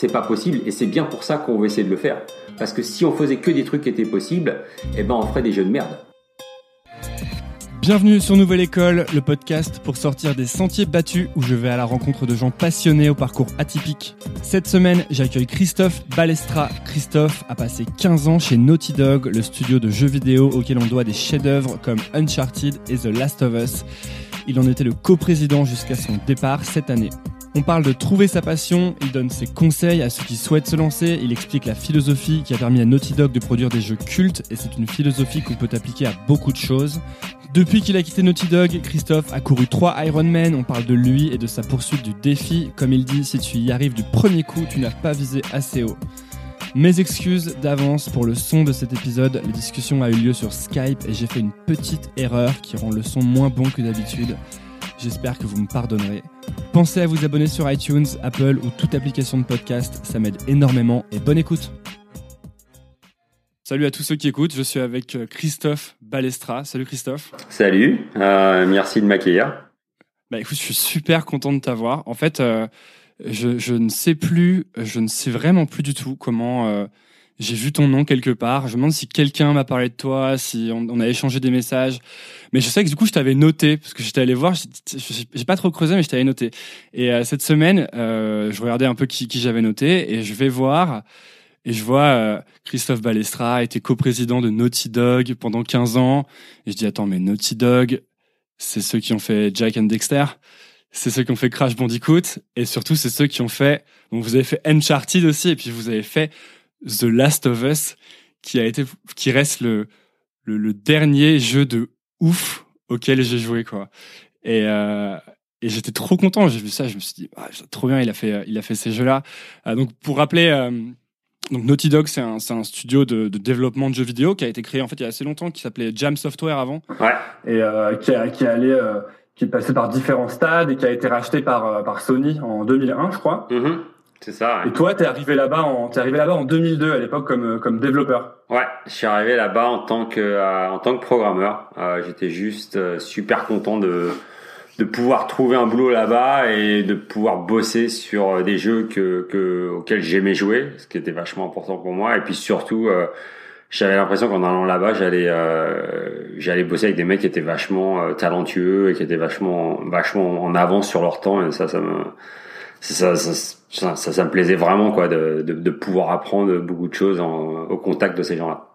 C'est pas possible et c'est bien pour ça qu'on veut essayer de le faire. Parce que si on faisait que des trucs qui étaient possibles, eh ben on ferait des jeux de merde. Bienvenue sur Nouvelle École, le podcast pour sortir des sentiers battus où je vais à la rencontre de gens passionnés au parcours atypique. Cette semaine, j'accueille Christophe Balestra. Christophe a passé 15 ans chez Naughty Dog, le studio de jeux vidéo auquel on doit des chefs-d'œuvre comme Uncharted et The Last of Us. Il en était le coprésident jusqu'à son départ cette année. On parle de trouver sa passion, il donne ses conseils à ceux qui souhaitent se lancer, il explique la philosophie qui a permis à Naughty Dog de produire des jeux cultes et c'est une philosophie qu'on peut appliquer à beaucoup de choses. Depuis qu'il a quitté Naughty Dog, Christophe a couru trois Ironman, on parle de lui et de sa poursuite du défi. Comme il dit, si tu y arrives du premier coup, tu n'as pas visé assez haut. Mes excuses d'avance pour le son de cet épisode, la discussion a eu lieu sur Skype et j'ai fait une petite erreur qui rend le son moins bon que d'habitude. J'espère que vous me pardonnerez. Pensez à vous abonner sur iTunes, Apple ou toute application de podcast, ça m'aide énormément et bonne écoute. Salut à tous ceux qui écoutent, je suis avec euh, Christophe Balestra. Salut Christophe. Salut, euh, merci de m'accueillir. Bah écoute, je suis super content de t'avoir. En fait, euh, je, je, ne sais plus, je ne sais vraiment plus du tout comment euh, j'ai vu ton nom quelque part. Je me demande si quelqu'un m'a parlé de toi, si on, a échangé des messages. Mais je sais que du coup, je t'avais noté parce que j'étais allé voir. J'ai pas trop creusé, mais je t'avais noté. Et euh, cette semaine, euh, je regardais un peu qui, j'avais noté et je vais voir. Et je vois euh, Christophe Balestra était coprésident de Naughty Dog pendant 15 ans. Et je dis, attends, mais Naughty Dog, c'est ceux qui ont fait Jack and Dexter. C'est ceux qui ont fait Crash Bandicoot. Et surtout, c'est ceux qui ont fait... Donc, vous avez fait Uncharted aussi. Et puis, vous avez fait The Last of Us, qui a été, qui reste le, le, le dernier jeu de ouf auquel j'ai joué, quoi. Et, euh, et j'étais trop content. J'ai vu ça. Je me suis dit, ah, trop bien. Il a fait, il a fait ces jeux-là. Euh, donc, pour rappeler, euh, donc Naughty Dog, c'est un, un studio de, de, développement de jeux vidéo qui a été créé en fait il y a assez longtemps, qui s'appelait Jam Software avant. Ouais. Et qui, a, qui est allé, qui est passé par différents stades et qui a été racheté par par Sony en 2001, je crois. Mm -hmm. C'est ça. Ouais. Et toi, t'es arrivé là-bas en t'es arrivé là-bas en 2002 à l'époque comme euh, comme développeur. Ouais, je suis arrivé là-bas en tant que euh, en tant que programmeur. Euh, J'étais juste super content de de pouvoir trouver un boulot là-bas et de pouvoir bosser sur des jeux que, que auxquels j'aimais jouer, ce qui était vachement important pour moi. Et puis surtout, euh, j'avais l'impression qu'en allant là-bas, j'allais euh, j'allais bosser avec des mecs qui étaient vachement euh, talentueux et qui étaient vachement vachement en avance sur leur temps. Et ça, ça me ça, ça, ça, ça, me plaisait vraiment quoi de, de, de, pouvoir apprendre beaucoup de choses en, au contact de ces gens-là.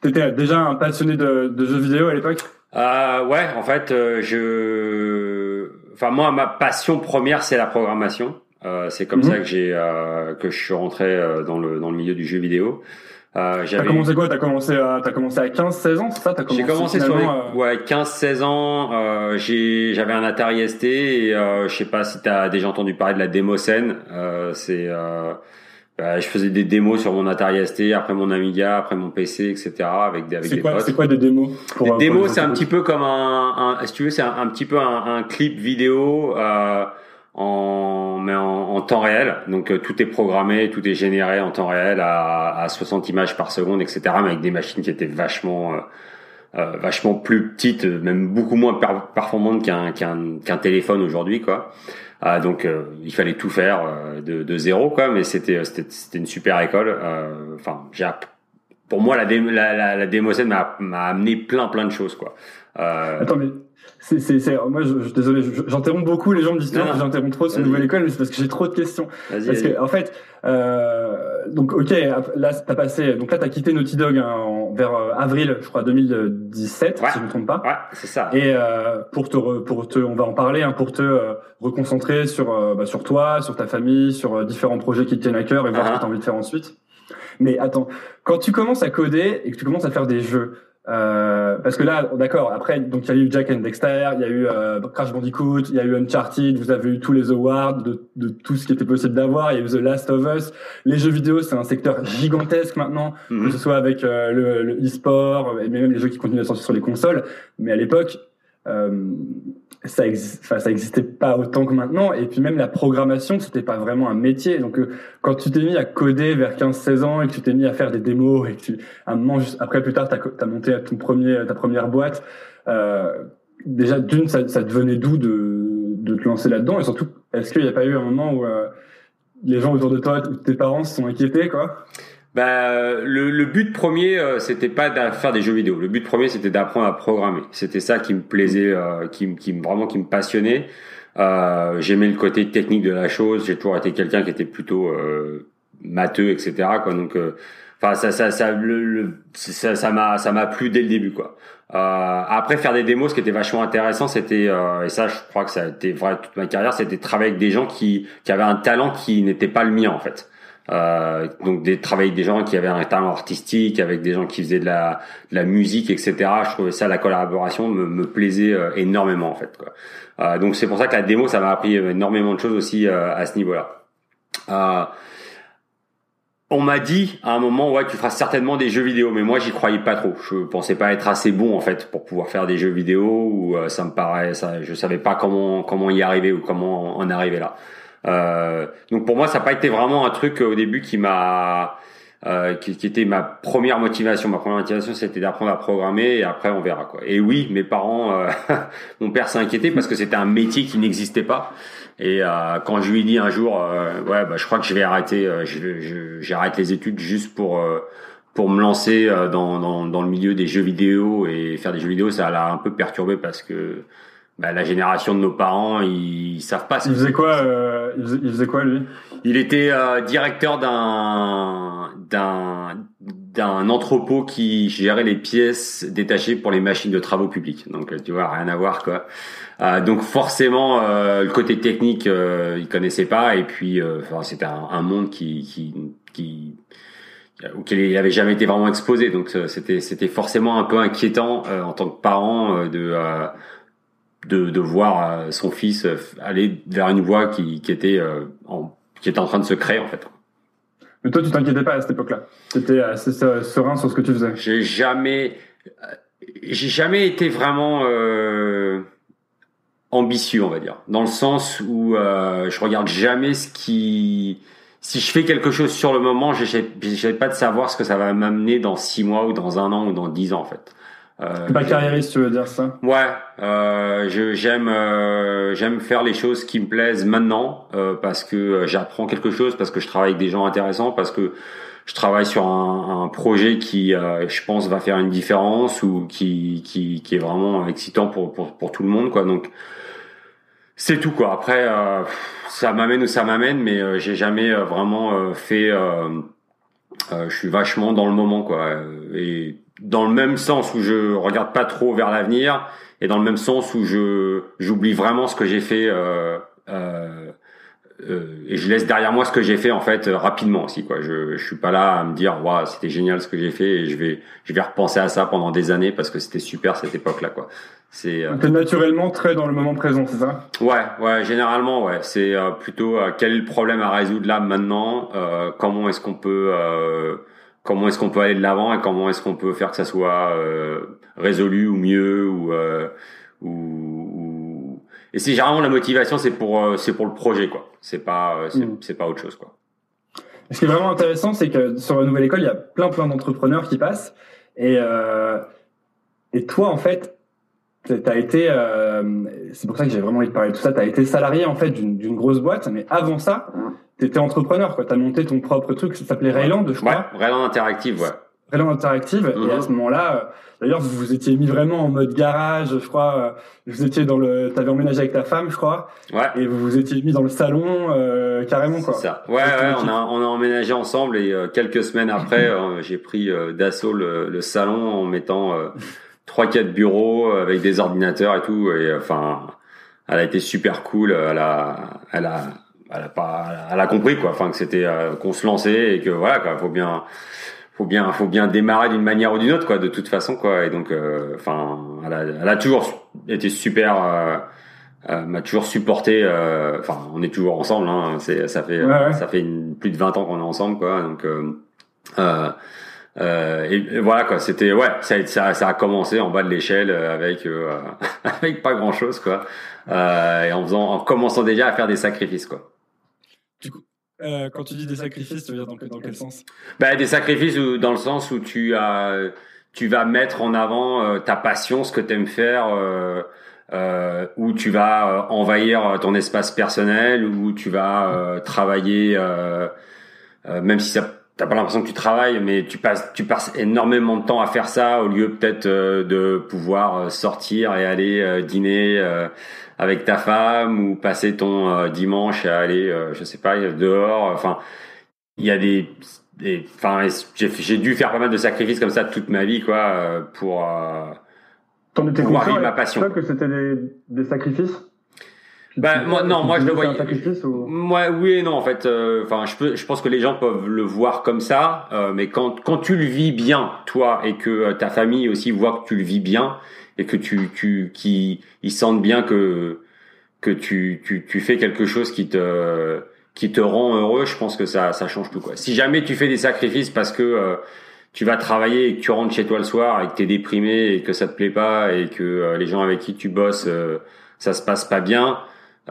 T'étais déjà un passionné de, de jeux vidéo à l'époque? Euh, ouais, en fait, euh, je, enfin moi, ma passion première, c'est la programmation. Euh, c'est comme mm -hmm. ça que j'ai euh, que je suis rentré euh, dans le dans le milieu du jeu vidéo. Euh, t'as commencé quoi? T'as commencé à t'as commencé à 15 16 ans, c'est ça? T'as commencé J'ai commencé sur les, ouais 15 16 ans. Euh, j'ai j'avais un Atari ST et euh, je sais pas si t'as déjà entendu parler de la démoscène. Euh, c'est bah, je faisais des démos sur mon Atari ST, après mon Amiga, après mon PC, etc. avec des avec C'est des quoi, c'est quoi des démos pour, Des pour démos, c'est un petit peu comme un, un si tu veux, c'est un, un petit peu un, un clip vidéo euh, en mais en, en temps réel. Donc euh, tout est programmé, tout est généré en temps réel à, à 60 images par seconde, etc. Mais avec des machines qui étaient vachement euh, euh, vachement plus petites, même beaucoup moins per- performantes qu'un qu'un qu'un téléphone aujourd'hui, quoi. Ah, donc euh, il fallait tout faire euh, de, de zéro, quoi. Mais c'était c'était c'était une super école. Enfin, j'ai pour moi la, dé, la, la, démo scène m'a amené plein plein de choses, quoi. Attends, mais c'est, c'est, c'est, moi, je, je- désolé, je- j'interromps beaucoup les gens me disent Non, non. j'interromps trop sur nouvelle école, mais c'est parce que j'ai trop de questions. vas-y, Parce vas-y. que, en fait, euh, donc, ok, là, t'as passé, donc là, t'as quitté Naughty Dog hein, en- vers euh, avril, je crois, 2017, Ouais. si je ne me trompe pas. Ouais, c'est ça. Et euh, pour te, re- pour te, on va en parler, hein, pour te euh, reconcentrer sur, euh, bah, sur toi, sur ta famille, sur différents projets qui te tiennent à cœur et voir Ah. ce que tu as envie de faire ensuite. Mais attends, quand tu commences à coder et que tu commences à faire des jeux, euh, parce que là, d'accord, après, donc il y a eu Jack and Dexter, il y a eu euh, Crash Bandicoot, il y a eu Uncharted, vous avez eu tous les awards de, de tout ce qui était possible d'avoir, il y a eu The Last of Us. Les jeux vidéo, c'est un secteur gigantesque maintenant, Mhm. que ce soit avec euh, le, le e-sport, et même les jeux qui continuent à sortir sur les consoles. Mais à l'époque, euh, ça, enfin, ça existait pas autant que maintenant. Et puis même la programmation, c'était pas vraiment un métier. Donc euh, quand tu t'es mis à coder vers 15-16 ans et que tu t'es mis à faire des démos et que tu, à un moment, juste après plus tard, t'as as monté ta première boîte. Euh, déjà d'une, ça, ça devenait d'où de, de te lancer là-dedans Et surtout, est-ce qu'il n'y a pas eu un moment où euh, les gens autour de toi, ou tes parents, se sont inquiétés, quoi? Bah, le, le but premier, euh, c'était pas de faire des jeux vidéo. Le but premier, c'était d'apprendre à programmer. C'était ça qui me plaisait, euh, qui, qui me- vraiment qui me passionnait. Euh, J'aimais le côté technique de la chose. J'ai toujours été quelqu'un qui était plutôt euh, matheux, etc. Quoi. Donc, euh, enfin, ça, ça, ça, le, le- ça, ça m'a, ça m'a plu dès le début, quoi. Euh, après, faire des démos, ce qui était vachement intéressant, c'était, et ça, je crois que ça a été vrai toute ma carrière, c'était travailler avec des gens qui, qui avaient un talent qui n'était pas le mien, en fait. Euh, donc des travailler des gens qui avaient un talent artistique, avec des gens qui faisaient de la, de la musique, etc. Je trouvais ça la collaboration me, me plaisait euh, énormément en fait. Quoi. Euh, donc c'est pour ça que la démo ça m'a appris énormément de choses aussi euh, à ce niveau-là. Euh, on m'a dit à un moment ouais tu feras certainement des jeux vidéo, mais moi j'y croyais pas trop. Je pensais pas être assez bon en fait pour pouvoir faire des jeux vidéo ou euh, ça me paraît ça je savais pas comment comment y arriver ou comment en arriver là. Euh, donc pour moi, ça n'a pas été vraiment un truc euh, au début qui m'a, euh, qui, qui était ma première motivation. Ma première motivation, c'était d'apprendre à programmer et après on verra quoi. Et oui, mes parents, euh, mon père s'est inquiété parce que c'était un métier qui n'existait pas. Et euh, quand je lui ai dit un jour, euh, ouais, bah, je crois que je vais arrêter, j'arrête les études juste pour pour me lancer dans, dans dans le milieu des jeux vidéo et faire des jeux vidéo, ça l'a un peu perturbé parce que bah, la génération de nos parents, ils, savent pas. ce Il faisait quoi, euh, il, faisait, il faisait quoi lui? Il était euh, directeur d'un d'un d'un entrepôt qui gérait les pièces détachées pour les machines de travaux publics. Donc euh, tu vois, rien à voir quoi. Euh, donc forcément, euh, le côté technique, euh, il connaissait pas. Et puis, euh, enfin, c'était un, un monde qui qui qui auquel il avait jamais été vraiment exposé. Donc c'était c'était forcément un peu inquiétant euh, en tant que parent euh, de euh, de, de voir euh, son fils euh, aller vers une voie qui, qui était euh, en, qui était en train de se créer en fait. Mais toi, tu t'inquiétais pas à cette époque-là. T'étais assez se- serein sur ce que tu faisais. J'ai jamais j'ai jamais été vraiment euh, ambitieux, on va dire, dans le sens où euh, je regarde jamais ce qui si je fais quelque chose sur le moment, j'essaie pas de savoir ce que ça va m'amener dans six mois ou dans un an ou dans dix ans en fait. Euh, carriériste, tu veux dire ça? Ouais, euh, je- j'aime euh, j'aime faire les choses qui me plaisent maintenant euh, parce que euh, j'apprends quelque chose, parce que je travaille avec des gens intéressants, parce que je travaille sur un, un projet qui, euh, je pense, va faire une différence ou qui qui, qui est vraiment excitant pour, pour pour tout le monde, quoi. Donc c'est tout, quoi. Après, euh, ça m'amène où ça m'amène, mais euh, j'ai jamais vraiment euh, fait. Euh, je suis vachement dans le moment, quoi. Et dans le même sens où je regarde pas trop vers l'avenir, et dans le même sens où je j'oublie vraiment ce que j'ai fait. Euh, euh, euh, et je laisse derrière moi ce que j'ai fait en fait rapidement aussi quoi. Je je suis pas là à me dire waouh c'était génial ce que j'ai fait et je vais je vais repenser à ça pendant des années parce que c'était super cette époque là quoi. C'est euh, naturellement très dans le moment présent, c'est ça? Ouais, ouais, généralement ouais. C'est euh, plutôt euh, quel est le problème à résoudre là maintenant? euh, comment est-ce qu'on peut euh, comment est-ce qu'on peut aller de l'avant et comment est-ce qu'on peut faire que ça soit euh, résolu ou mieux ou euh, ou, ou- et c'est généralement la motivation c'est pour euh, c'est pour le projet quoi. C'est pas euh, c'est Mm. c'est pas autre chose quoi. Ce qui est vraiment intéressant, c'est que sur la nouvelle école, il y a plein plein d'entrepreneurs qui passent. Et, euh, et toi, en fait, t'as été, euh, c'est pour ça que j'ai vraiment envie de parler de tout ça, t'as été salarié en fait d'une grosse boîte, mais avant ça, t'étais entrepreneur, quoi. T'as monté ton propre truc, ça s'appelait Rayland, je Ouais, crois. vraiment interactive ouais. Rayland Interactive. Et à Mhm. ce moment-là, euh, d'ailleurs, vous vous étiez mis vraiment en mode garage, je crois. euh, Vous étiez dans le, t'avais emménagé avec ta femme, je crois, Ouais. et vous vous étiez mis dans le salon euh, carrément, quoi. C'est ça. Ouais, ouais, on a, on a emménagé ensemble et euh, quelques semaines après, j'ai pris euh, d'assaut le, le salon en mettant euh, trois, quatre bureaux euh, avec des ordinateurs et tout. Et euh, enfin, elle a été super cool. Elle a, elle a, elle a pas, elle a compris quoi. Enfin, que c'était euh, qu'on se lançait et que voilà quoi. Faut bien, faut bien, faut bien démarrer d'une manière ou d'une autre quoi. De toute façon quoi. Et donc, euh, enfin, elle a, elle a toujours été super. euh, euh, m'a toujours supporté. euh, Enfin, on est toujours ensemble. Hein, c'est, ça fait, Ouais, ouais. ça fait une- plus de 20 ans qu'on est ensemble, quoi. Donc, euh, euh, et, et voilà, quoi. C'était, ouais, ça, a- ça, ça a commencé en bas de l'échelle euh, avec, euh, avec pas grand chose, quoi. Euh, et en faisant, en commençant déjà à faire des sacrifices, quoi. Euh, quand tu dis des sacrifices, tu veux dire dans, dans quel sens? Bah, des sacrifices où- dans le sens où tu as, tu vas mettre en avant euh, ta passion, ce que tu aimes faire, euh, euh, où tu vas euh, envahir ton espace personnel, où tu vas euh, travailler, euh, euh, même si ça T'as pas l'impression que tu travailles, mais tu passes, tu passes énormément de temps à faire ça au lieu peut-être euh, de pouvoir euh, sortir et aller euh, dîner euh, avec ta femme ou passer ton euh, dimanche à aller, euh, je sais pas, dehors. Enfin, il y a des, enfin, j'ai dû faire pas mal de sacrifices comme ça toute ma vie, quoi, pour. euh, T'en étais Pouvoir vivre ma passion. que c'était des, des sacrifices Tu- moi, non, moi, je le voyais- ou... Moi, oui et non, en fait. euh, Enfin, je, peux, je pense que les gens peuvent le voir comme ça, euh, mais quand, quand tu le vis bien, toi, et que euh, ta famille aussi voit que tu le vis bien, et que tu, tu, qui, ils sentent bien que, que tu, tu, tu fais quelque chose qui te, qui te rend heureux, je pense que ça, ça change tout, quoi. Si jamais tu fais des sacrifices parce que euh, tu vas travailler et que tu rentres chez toi le soir et que t'es déprimé et que ça te plaît pas et que les gens avec qui tu bosses, euh, ça se passe pas bien,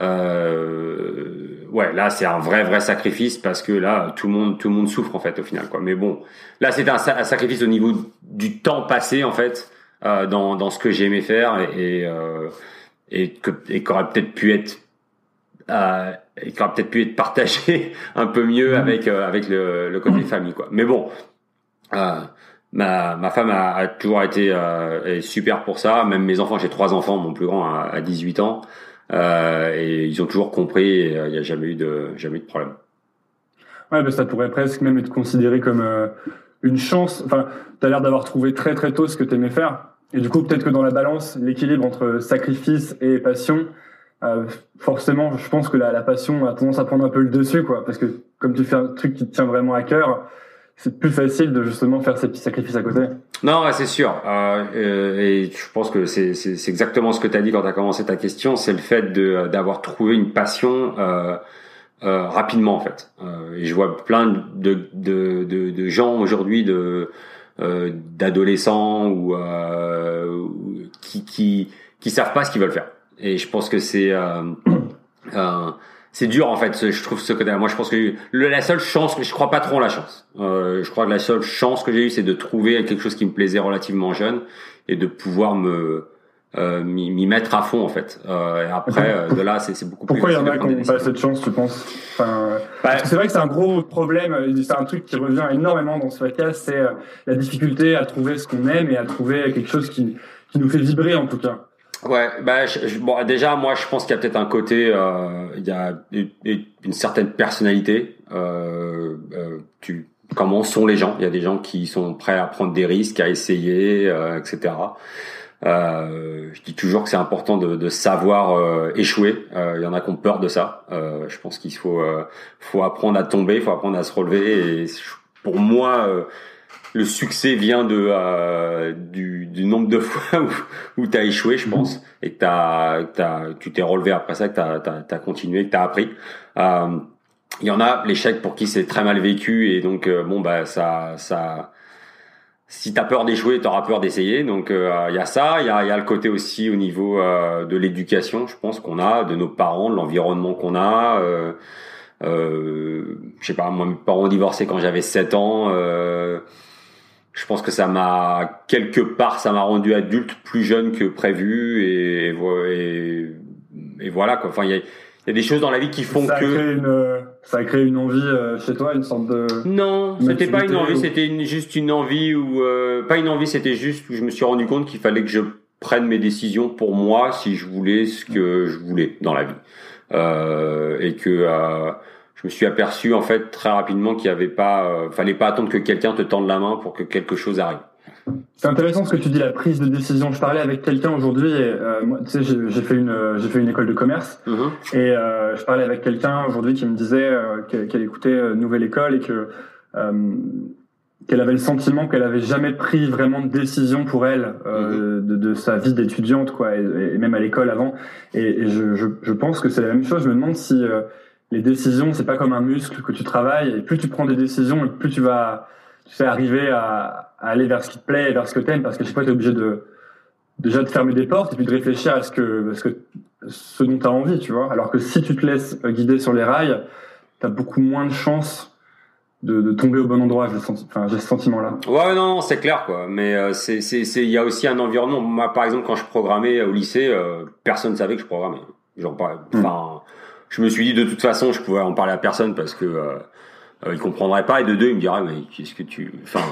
euh, ouais, là c'est un vrai vrai sacrifice parce que là tout le monde tout le monde souffre en fait au final quoi. Mais bon, là c'est un, sa- un sacrifice au niveau du temps passé en fait euh, dans dans ce que j'aimais faire et et, euh, et que et qu'aurait peut-être pu être euh, et qui aurait peut-être pu être partagé un peu mieux avec euh, avec le, le côté famille quoi. Mais bon, euh, ma ma femme a, a toujours été euh, est super pour ça. Même mes enfants, j'ai trois enfants, mon plus grand a, a 18 ans. Euh, et ils ont toujours compris. euh, Il n'y a jamais eu de jamais eu de problème. Ouais, bah, ça pourrait presque même être considéré comme euh, une chance. Enfin, tu as l'air d'avoir trouvé très très tôt ce que tu aimais faire. Et du coup, peut-être que dans la balance, l'équilibre entre sacrifice et passion, forcément, je pense que la, la passion a tendance à prendre un peu le dessus, quoi. Parce que comme tu fais un truc qui te tient vraiment à cœur, c'est plus facile de justement faire ces petits sacrifices à côté. Non, c'est sûr. Euh, euh, et je pense que c'est exactement ce que tu as dit quand tu as commencé ta question. C'est le fait de d'avoir trouvé une passion euh, euh, rapidement en fait. Euh, et je vois plein de de de, de gens aujourd'hui de euh, d'adolescents ou, euh, qui qui qui savent pas ce qu'ils veulent faire. Et je pense que c'est euh, euh, c'est dur en fait. Je trouve ce côté. Moi, je pense que le, la seule chance, je crois pas trop en la chance. Euh, je crois que la seule chance que j'ai eue, c'est de trouver quelque chose qui me plaisait relativement jeune et de pouvoir me euh, m'y mettre à fond en fait. Euh, et après, euh, de là, c'est beaucoup Pourquoi il plus y en a de qui n'ont pas cette chance, tu penses? Enfin, Bah, que c'est vrai que c'est un gros problème, euh, c'est un truc qui revient énormément dans ce podcast, c'est euh, la difficulté à trouver ce qu'on aime et à trouver quelque chose qui, qui nous fait vibrer en tout cas. Ouais, bah je- bon, déjà moi je pense qu'il y a peut-être un côté, euh, il y a une, certaine personnalité. Euh, euh, tu, comment sont les gens Il y a des gens qui sont prêts à prendre des risques, à essayer, euh, etc. Euh, je dis toujours que c'est important de, de savoir euh, échouer. Il y en a qui ont peur de ça. Je pense qu'il faut, faut apprendre à tomber, il faut apprendre à se relever. Et pour moi, le succès vient de euh, du, du, nombre de fois où, où tu as échoué, je pense, et que t'as, t'as, tu t'es relevé après ça, que tu as, as, continué, que tu as appris. Euh, il y en a l'échec pour qui c'est très mal vécu et donc euh, bon bah ça ça si t'as peur d'échouer, t'auras peur d'essayer. Donc il y a ça, il y a, y a, le côté aussi au niveau de l'éducation, je pense qu'on a, de nos parents, de l'environnement qu'on a. Euh, je sais pas, moi mes parents ont divorcé quand j'avais 7 ans. Je pense que ça m'a quelque part ça m'a rendu adulte plus jeune que prévu et, et, et voilà quoi. Enfin il y a, y a, des choses dans la vie qui font ça a que créé une, ça a créé une envie euh, chez toi, une sorte de non, c'était pas une envie, c'était une, juste une envie ou euh, pas une envie, c'était juste où je me suis rendu compte qu'il fallait que je prenne mes décisions pour moi si je voulais ce que je voulais dans la vie euh, et que euh, je me suis aperçu en fait très rapidement qu'il y avait pas, euh, fallait pas attendre que quelqu'un te tende la main pour que quelque chose arrive. C'est intéressant ce que tu dis, la prise de décision. Je parlais avec quelqu'un aujourd'hui, et euh, moi, tu sais, j'ai fait une, j'ai fait une école de commerce, Mm-hmm. et euh, je parlais avec quelqu'un aujourd'hui qui me disait euh, qu'elle écoutait euh, Nouvelle École et que euh, qu'elle avait le sentiment qu'elle avait jamais pris vraiment de décision pour elle euh, de, de sa vie d'étudiante, quoi, et, et même à l'école avant. Et, et je, je, je pense que c'est la même chose. Je me demande si euh, les décisions, c'est pas comme un muscle que tu travailles, et plus tu prends des décisions, et plus tu vas, tu sais, arriver à, à aller vers ce qui te plaît, vers ce que t'aimes, parce que sais pas, t'es obligé de déjà de fermer des portes et puis de réfléchir à ce que, à ce que ce dont tu as envie, tu vois. Alors que si tu te laisses guider sur les rails, tu as beaucoup moins de chances de, de tomber au bon endroit. J'ai enfin, ce sentiment-là. Ouais, non, non c'est clair, quoi. Mais euh, c'est, il y a aussi un environnement. Moi, par exemple, quand je programmais au lycée, euh, personne savait que je programmais. Genre, enfin, je me suis dit de toute façon, je pouvais en parler à personne parce que euh, euh, il pas. Et de deux, il me dirait, mais qu'est-ce que tu, enfin.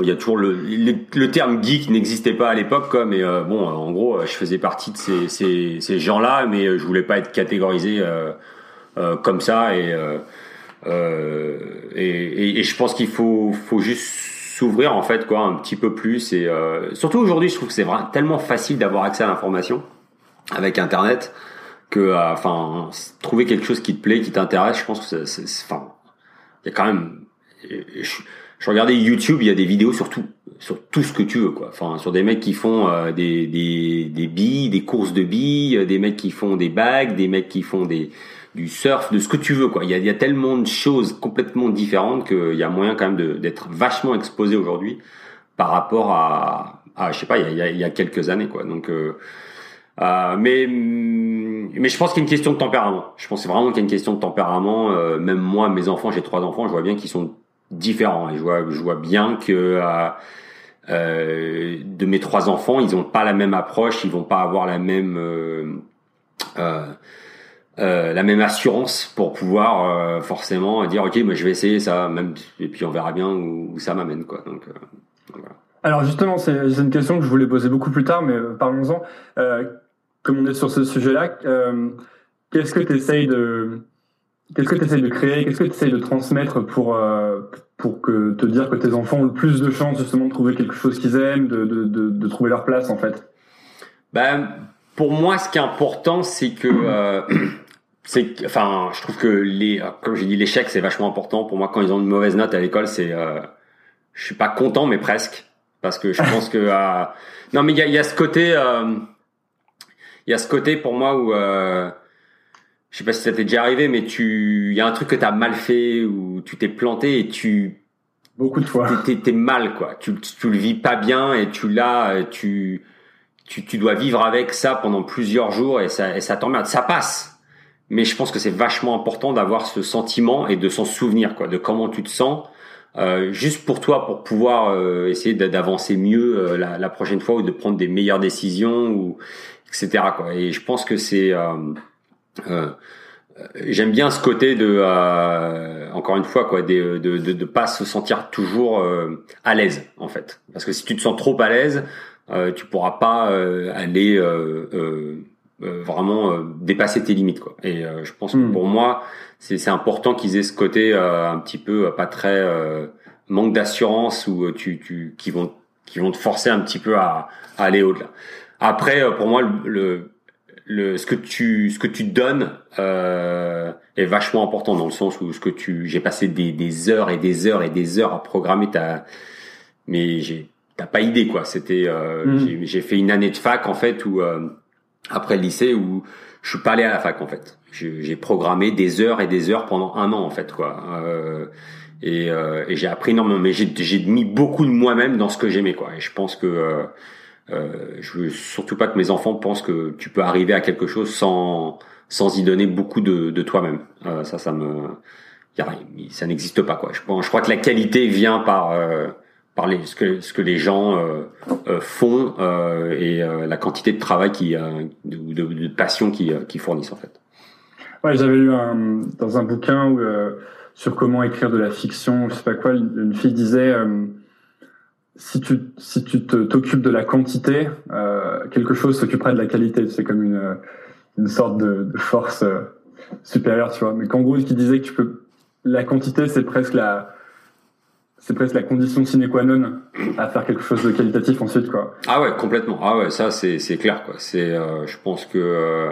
Il y a toujours le, le, terme geek n'existait pas à l'époque, quoi. Mais euh, bon, en gros, je faisais partie de ces, ces, ces gens-là, mais je voulais pas être catégorisé euh, euh, comme ça. Et, euh, euh, et, et, et, je pense qu'il faut, faut juste s'ouvrir en fait, quoi, un petit peu plus. Et euh, surtout aujourd'hui, je trouve que c'est tellement facile d'avoir accès à l'information avec Internet que, enfin, trouver quelque chose qui te plaît, qui t'intéresse, je pense que c'est, enfin, il y a quand même. Je, je regardais YouTube, il y a des vidéos sur tout, sur tout ce que tu veux, quoi. Enfin, sur des mecs qui font euh, des, des, des billes, des courses de billes, des mecs qui font des bagues, des mecs qui font des, du surf, de ce que tu veux, quoi. Il y a, il y a tellement de choses complètement différentes qu'il y a moyen quand même d'être vachement exposé aujourd'hui par rapport à, à, je sais pas, il y a, y a quelques années, quoi. Donc, euh, euh, mais mais je pense qu'il y a une question de tempérament. Je pense vraiment qu'il y a une question de tempérament. Euh, même moi, mes enfants, j'ai trois enfants, je vois bien qu'ils sont différents. Et je vois, je vois bien que euh, euh, de mes trois enfants, ils n'ont pas la même approche, ils vont pas avoir la même euh, euh, la même assurance pour pouvoir forcément dire ok, moi je vais essayer ça, même et puis on verra bien où, ça m'amène quoi. Donc voilà. Alors justement, c'est une question que je voulais poser beaucoup plus tard, mais parlons-en. Comme on est sur ce sujet-là, qu'est-ce que tu essayes de Qu'est-ce que tu de créer Qu'est-ce que tu essayes de transmettre pour, euh, pour que, te dire que tes enfants ont le plus de chances justement de trouver quelque chose qu'ils aiment, de, de, de, trouver leur place en fait? Ben, Pour moi, ce qui est important, c'est que... Euh, c'est enfin je trouve que les comme j'ai dit l'échec c'est vachement important. Pour moi quand ils ont une mauvaise note à l'école c'est euh, je suis pas content mais presque. Parce que je pense que euh, non mais il y a, ce côté euh, il y a ce côté pour moi où euh, je sais pas si ça t'est déjà arrivé, mais tu, il y a un truc que t'as mal fait ou tu t'es planté et tu, beaucoup de fois, t'es, t'es mal quoi. Tu, tu le vis pas bien et tu l'as, tu, tu, tu dois vivre avec ça pendant plusieurs jours et ça, et ça t'emmerde. Ça passe, mais je pense que c'est vachement important d'avoir ce sentiment et de s'en souvenir quoi, de comment tu te sens. Euh, juste pour toi, pour pouvoir euh, essayer d'avancer mieux euh, la, la, prochaine fois ou de prendre des meilleures décisions ou etc. Quoi. Et je pense que c'est euh, j'aime bien ce côté de euh, encore une fois quoi de de, de de pas se sentir toujours euh, à l'aise en fait parce que si tu te sens trop à l'aise euh, tu pourras pas euh, aller euh, vraiment dépasser tes limites quoi et je pense Hmm. que pour moi c'est c'est important qu'ils aient ce côté un petit peu pas très manque d'assurance ou tu tu qui vont qui vont te forcer un petit peu à, à aller au-delà après pour moi le, le le, ce que tu ce que tu donnes euh, est vachement important dans le sens où ce que tu j'ai passé des, des heures et des heures et des heures à programmer ta mais j'ai t'as pas idée quoi. C'était euh, Mhm. j'ai fait une année de fac en fait où euh, après le lycée où je suis pas allé à la fac en fait. J'ai programmé des heures et des heures pendant un an en fait quoi. Euh, et, euh, et j'ai appris énormément, mais j'ai j'ai mis beaucoup de moi-même dans ce que j'aimais quoi. Et je pense que euh, je veux surtout pas que mes enfants pensent que tu peux arriver à quelque chose sans sans y donner beaucoup de, de toi-même. Euh, ça, ça me y a ça n'existe pas quoi. Je pense, je crois que la qualité vient par euh, par les, ce que ce que les gens euh, euh, font euh, et la quantité de travail qui euh, de, de, passion qui euh, qui fournissent en fait. Ouais, j'avais lu un, dans un bouquin où, sur comment écrire de la fiction, je sais pas quoi, une fille disait si tu si tu t'occupes de la quantité, euh, quelque chose s'occupera de la qualité. C'est comme une une sorte de, force euh, supérieure, tu vois. Mais gros, qui disait que tu peux la quantité, c'est presque la c'est presque la condition sine qua non à faire quelque chose de qualitatif ensuite, quoi. Ah ouais, complètement. Ah ouais, ça c'est c'est clair quoi. C'est euh, je pense que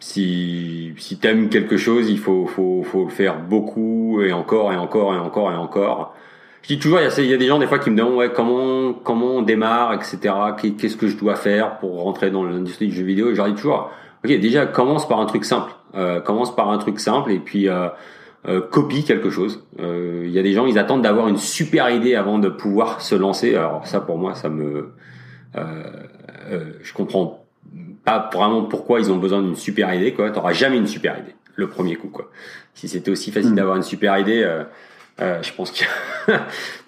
si si t'aimes quelque chose, il faut faut faut le faire beaucoup et encore et encore et encore et encore. Je dis toujours, il y a, il y a des gens des fois qui me demandent ouais comment comment on démarre, etc. Qu'est- Qu'est-ce que je dois faire pour rentrer dans l'industrie du jeu vidéo? Et je leur dis toujours, ok, déjà commence par un truc simple. Euh, commence par un truc simple et puis euh, euh, copie quelque chose. Euh, Il y a des gens, ils attendent d'avoir une super idée avant de pouvoir se lancer. Alors ça, pour moi, ça me, euh, euh, je comprends pas vraiment pourquoi ils ont besoin d'une super idée. Quoi, t'auras jamais une super idée le premier coup. Quoi. Si c'était aussi facile Mm. d'avoir une super idée, euh, je pense que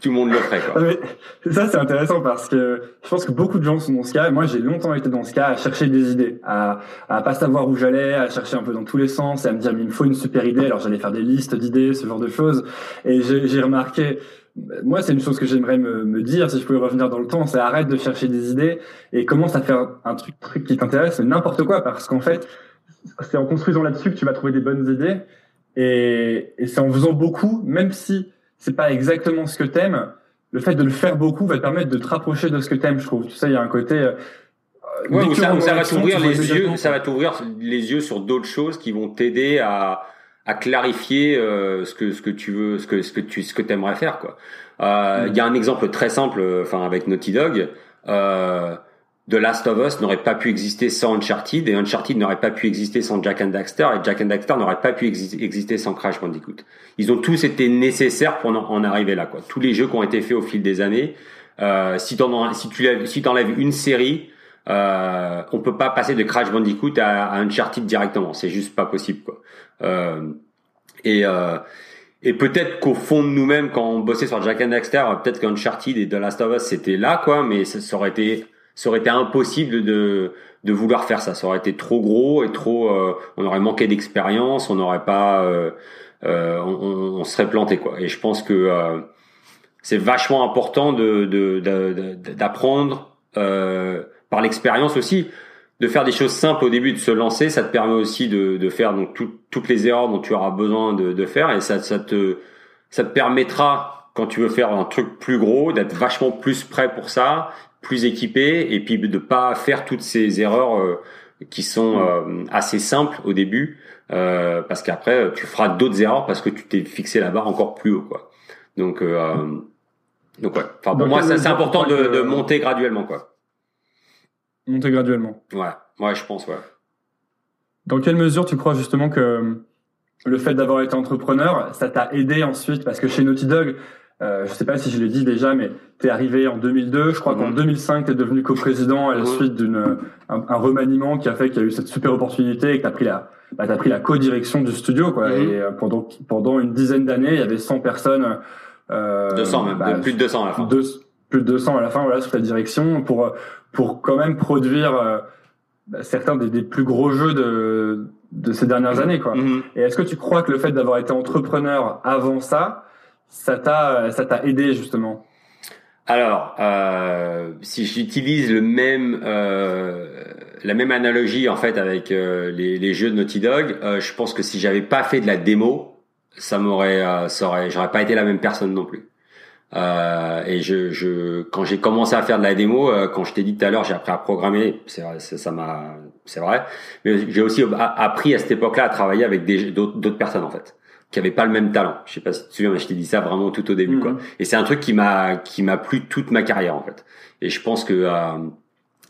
tout le monde le ferait. Quoi. Ah, ça, c'est intéressant parce que je pense que beaucoup de gens sont dans ce cas. Moi, j'ai longtemps été dans ce cas à chercher des idées, à, à pas savoir où j'allais, à chercher un peu dans tous les sens et à me dire, mais il me faut une super idée. Alors, j'allais faire des listes d'idées, ce genre de choses. Et j'ai remarqué, moi, c'est une chose que j'aimerais me, me dire, si je pouvais revenir dans le temps, c'est arrête de chercher des idées et commence à faire un truc, truc qui t'intéresse, n'importe quoi, parce qu'en fait, c'est en construisant là-dessus que tu vas trouver des bonnes idées. Et, et c'est en faisant beaucoup, même si c'est pas exactement ce que t'aimes, le fait de le faire beaucoup va te permettre de te rapprocher de ce que t'aimes, je trouve. Tu sais, il y a un côté. euh, Ouais, que ça, va t'ouvrir les yeux, ça va t'ouvrir les yeux sur d'autres choses qui vont t'aider à, à clarifier euh, ce que ce que tu veux, ce que ce que tu ce que t'aimerais faire quoi. Euh, Il y a un exemple très simple, euh, enfin avec Naughty Dog. Euh, The Last of Us n'aurait pas pu exister sans Uncharted et Uncharted n'aurait pas pu exister sans Jack and Daxter et Jack and Daxter n'aurait pas pu exi- exister sans Crash Bandicoot. Ils ont tous été nécessaires pour en, arriver là quoi. Tous les jeux qui ont été faits au fil des années, euh, si tu lèves- si t'enlèves une série, euh, on peut pas passer de Crash Bandicoot à, Uncharted directement. C'est juste pas possible quoi. Euh, et euh, et peut-être qu'au fond de nous-mêmes, quand on bossait sur Jack and Daxter, peut-être qu'Uncharted et The Last of Us c'était là quoi, mais ça aurait été ça aurait été impossible de de vouloir faire ça. Ça aurait été trop gros et trop. euh, on aurait manqué d'expérience, on n'aurait pas. euh, euh, on, on- serait planté quoi. Et je pense que euh, c'est vachement important de de- de- d'apprendre euh, par l'expérience aussi de faire des choses simples au début de se lancer ça te permet aussi de, de faire donc tout- toutes les erreurs dont tu auras besoin de, de faire et ça, ça te ça te permettra quand tu veux faire un truc plus gros d'être vachement plus prêt pour ça plus équipé et puis de pas faire toutes ces erreurs euh, qui sont euh, assez simples au début euh, parce qu'après tu feras d'autres erreurs parce que tu t'es fixé la barre encore plus haut quoi. Donc donc ouais. Enfin pour moi c'est important de monter graduellement quoi. Monter graduellement. ouais. Ouais je pense ouais. Dans quelle mesure tu crois justement que le fait d'avoir été entrepreneur, ça t'a aidé ensuite? Parce que chez Naughty Dog, euh, je sais pas si je l'ai dit déjà, mais t'es arrivé en 2002. Je crois qu'en Mhm. 2005, t'es devenu coprésident à la Mhm. suite d'une un, un remaniement qui a fait qu'il y a eu cette super opportunité et que t'as pris la bah, t'as pris la co-direction du studio quoi. Mhm. Et euh, pendant pendant une dizaine d'années, il y avait 100 personnes. Euh, 200 même bah, plus de 200 à la fin deux- plus de 200 à la fin voilà sous ta direction pour pour quand même produire euh, bah, certains des, des plus gros jeux de de ces dernières années quoi. Mhm. Et est-ce que tu crois que le fait d'avoir été entrepreneur avant ça, ça t'a ça t'a aidé justement Alors, euh, si j'utilise le même euh, la même analogie en fait avec euh, les, les jeux de Naughty Dog, euh, je pense que si j'avais pas fait de la démo, ça m'aurait, euh, ça aurait, j'aurais pas été la même personne non plus. Euh, et je, je, quand j'ai commencé à faire de la démo, euh, quand je t'ai dit tout à l'heure, j'ai appris à programmer, c'est vrai, ça m'a, c'est vrai. Mais j'ai aussi appris à cette époque-là à travailler avec d'autres personnes en fait. Qui avaient pas le même talent. Je sais pas si tu te souviens, mais je t'ai dit ça vraiment tout au début, quoi. Mhm. Et c'est un truc qui m'a qui m'a plu toute ma carrière en fait. Et je pense que euh,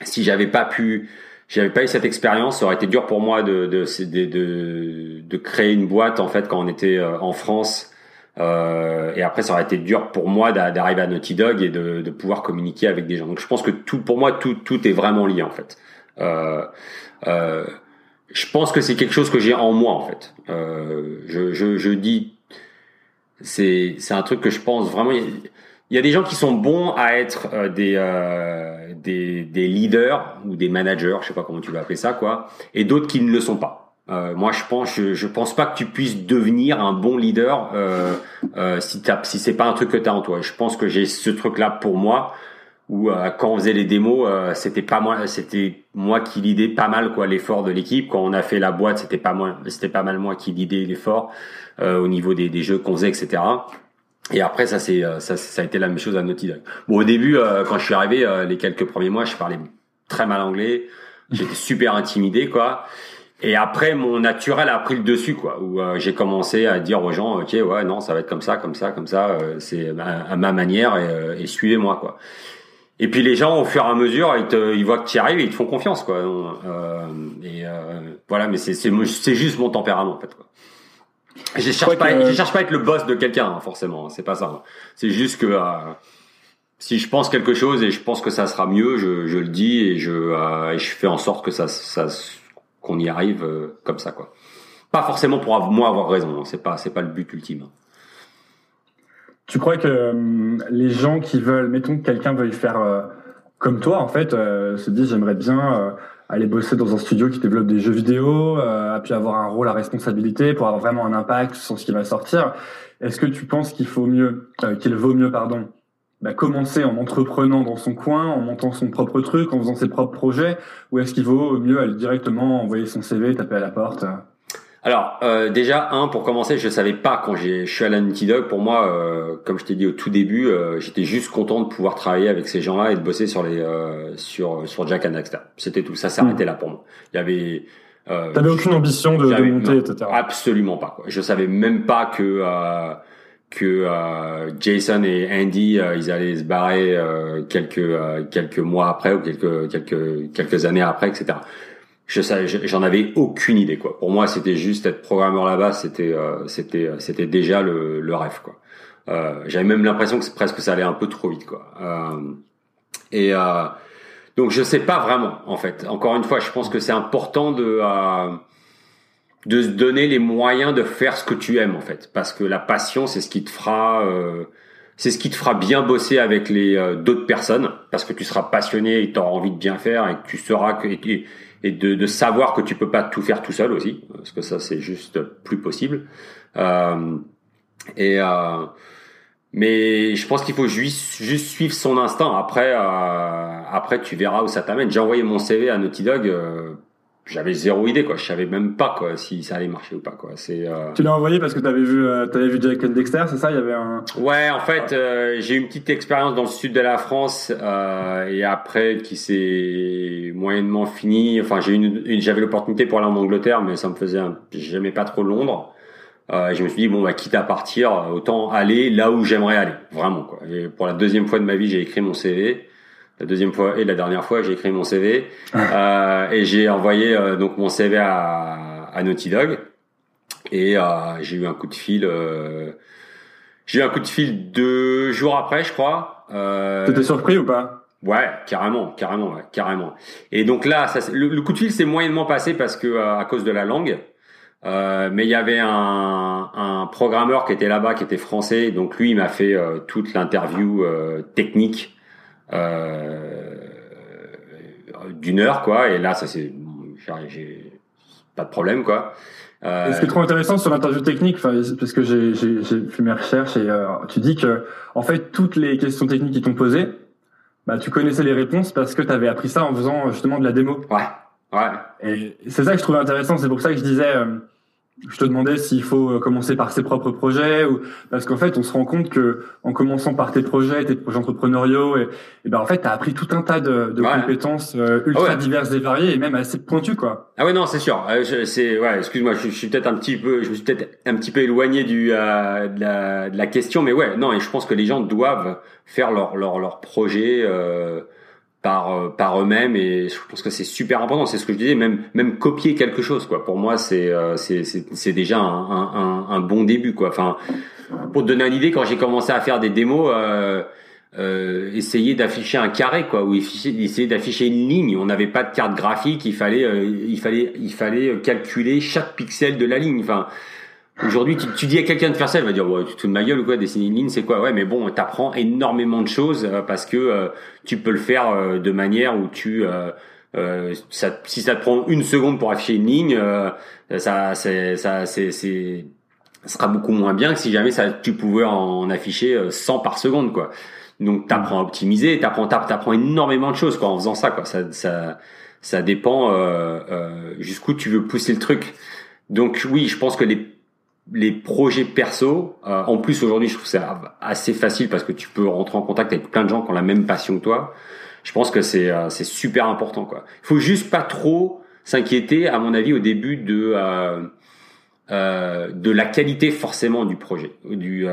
si j'avais pas pu, j'avais pas eu cette expérience, ça aurait été dur pour moi de de de, de, de créer une boîte en fait quand on était euh, en France. Euh, et après, ça aurait été dur pour moi d'a- d'arriver à Naughty Dog et de, de pouvoir communiquer avec des gens. Donc, je pense que tout, pour moi, tout, tout est vraiment lié en fait. Euh, euh, je pense que c'est quelque chose que j'ai en moi en fait. Euh, je, je, je dis, c'est, c'est un truc que je pense vraiment. Il y a- des gens qui sont bons à être euh, des, euh, des des leaders ou des managers, je sais pas comment tu vas appeler ça quoi, et d'autres qui ne le sont pas. Euh, moi, je pense, je, je pense pas que tu puisses devenir un bon leader euh, si t'as, si c'est pas un truc que t'as en toi. Je pense que j'ai ce truc-là pour moi, où euh, quand on faisait les démos, euh, c'était pas moi, c'était moi qui lidais pas mal quoi l'effort de l'équipe. Quand on a fait la boîte, c'était pas moi, c'était pas mal moi qui lidais l'effort euh, au niveau des, des jeux qu'on faisait, etc. Et après, ça c'est euh, ça, ça a été la même chose à Naughty Dog. Bon, au début, euh, quand je suis arrivé, euh, les quelques premiers mois, je parlais très mal anglais. J'étais super intimidé, quoi. Et après, mon naturel a pris le dessus, quoi. Où euh, j'ai commencé à dire aux gens, ok, ouais, non, ça va être comme ça, comme ça, comme ça. euh, c'est à, à ma manière et, euh, et suivez-moi, quoi. Et puis les gens, au fur et à mesure, ils, te, ils voient que tu y arrives et ils te font confiance, quoi. Euh, et euh, voilà, mais c'est c'est c'est juste mon tempérament, en fait, quoi. Je cherche pas, que- je cherche pas à être le boss de quelqu'un, hein, forcément. hein, C'est pas ça. hein. C'est juste que euh, si je pense quelque chose et je pense que ça sera mieux, je, je le dis et je euh, et je fais en sorte que ça, ça qu'on y arrive euh, comme ça, quoi. Pas forcément pour moi avoir raison. C'est pas c'est pas le but ultime. Tu crois que euh, les gens qui veulent, mettons que quelqu'un veuille faire euh, comme toi, en fait, euh, se disent j'aimerais bien aller bosser dans un studio qui développe des jeux vidéo, puis avoir un rôle à responsabilité pour avoir vraiment un impact sur ce qui va sortir. Est-ce que tu penses qu'il faut mieux, qu'il vaut mieux, pardon, bah, commencer en entreprenant dans son coin, en montant son propre truc, en faisant ses propres projets, ou est-ce qu'il vaut mieux aller directement envoyer son CV, taper à la porte Alors euh, déjà un pour commencer, je savais pas quand j'ai je suis à la Naughty Dog. Pour moi, euh, comme je t'ai dit au tout début, euh, j'étais juste content de pouvoir travailler avec ces gens-là et de bosser sur les euh, sur sur Jack and Daxter. C'était tout. Ça s'arrêtait là pour moi. Il y avait euh, T'avais aucune ambition de, de monter, non, etc. Absolument pas. Quoi. Je savais même pas que euh, que euh, Jason et Andy euh, ils allaient se barrer euh, quelques euh, quelques mois après ou quelques quelques quelques années après, etc. Je j'en avais aucune idée quoi. Pour moi, c'était juste être programmeur là-bas, c'était euh, c'était c'était déjà le, le rêve quoi. Euh, J'avais même l'impression que presque ça allait un peu trop vite quoi. Euh, et euh, donc je sais pas vraiment en fait. Encore une fois, je pense que c'est important de euh, de se donner les moyens de faire ce que tu aimes en fait, parce que la passion c'est ce qui te fera euh, c'est ce qui te fera bien bosser avec les euh, d'autres personnes, parce que tu seras passionné et tu auras envie de bien faire et tu sauras que et, et de, de savoir que tu peux pas tout faire tout seul aussi, parce que ça c'est juste plus possible. Euh, et euh, mais je pense qu'il faut juste, suivre son instinct. Après, euh, après tu verras où ça t'amène. J'ai envoyé mon CV à Naughty Dog. Euh, j'avais zéro idée quoi. Je savais même pas quoi si ça allait marcher ou pas quoi. C'est euh, Tu l'as envoyé parce que t'avais vu, euh, t'avais vu Jack and Dexter, c'est ça? Il y avait un. Ouais, en fait, euh, j'ai eu une petite expérience dans le sud de la France euh, et après qui s'est moyennement fini. Enfin, j'ai eu une, une- j'avais l'opportunité pour aller en Angleterre, mais ça me faisait, un, j'aimais pas trop Londres. Euh, je me suis dit bon, bah quitte à partir, autant aller là où j'aimerais aller, vraiment quoi. Et pour la deuxième fois de ma vie, j'ai écrit mon CV. La deuxième fois et la dernière fois, j'ai écrit mon CV euh, et j'ai envoyé euh, donc mon CV à, à Naughty Dog et euh, j'ai eu un coup de fil. euh, j'ai eu un coup de fil deux jours après, je crois. Euh, T'étais surpris ou pas? Ouais, carrément, carrément, ouais, carrément. Et donc là, ça, le, le coup de fil s'est moyennement passé parce que euh, à cause de la langue. Euh, mais il y avait un, un programmeur qui était là-bas, qui était français. Donc lui, il m'a fait euh, toute l'interview euh, technique d'une heure, quoi. Et là, ça c'est, j'ai- pas de problème, quoi. Euh, ce qui est trop intéressant sur l'interview technique, enfin, parce que j'ai j'ai- j'ai fait mes recherches et euh, tu dis que en fait toutes les questions techniques qui t'ont posées, bah tu connaissais les réponses parce que tu avais appris ça en faisant justement de la démo. ouais, ouais. Et c'est ça que je trouvais intéressant. C'est pour ça que je disais, euh, je te demandais s'il faut euh, commencer par ses propres projets ou parce qu'en fait on se rend compte que en commençant par tes projets, tes projets entrepreneuriaux et, et ben en fait tu as appris tout un tas de, de compétences euh, ultra diverses et variées et même assez pointues quoi. Ah ouais non c'est sûr. Euh, c'est ouais excuse-moi je, suis peut-être un petit peu je me suis peut-être un petit peu éloigné du euh, de, la, de la question mais ouais non et je pense que les gens doivent faire leur leur leur projet euh, par euh, par eux-mêmes et je pense que c'est super important. C'est ce que je disais même même copier quelque chose quoi. Pour moi c'est euh, c'est c'est déjà un, un, un, bon début quoi. Enfin pour te donner une idée quand j'ai commencé à faire des démos euh, euh, essayer d'afficher un carré quoi ou essayer d'afficher une ligne. On n'avait pas de carte graphique il fallait euh, il fallait il fallait calculer chaque pixel de la ligne. Enfin Aujourd'hui, tu, tu, dis à quelqu'un de faire ça, il va dire ouais, tu te de ma gueule ou quoi Dessiner une ligne, c'est quoi? Ouais, mais bon, t'apprends énormément de choses euh, parce que euh, tu peux le faire euh, de manière où tu ça, si ça te prend une seconde pour afficher une ligne, ça, c'est, ça, c'est, c'est, sera beaucoup moins bien que si jamais ça, tu pouvais en afficher 100 par seconde, quoi. Donc, t'apprends à optimiser, t'apprends, t'apprends énormément de choses, quoi, en faisant ça, quoi. Ça, ça, ça dépend jusqu'où tu veux pousser le truc. Donc, oui, je pense que les les projets perso, euh, en plus aujourd'hui je trouve ça assez facile parce que tu peux rentrer en contact avec plein de gens qui ont la même passion que toi. Je pense que c'est euh, c'est super important quoi. Il faut juste pas trop s'inquiéter à mon avis au début de euh, euh de la qualité forcément du projet. Du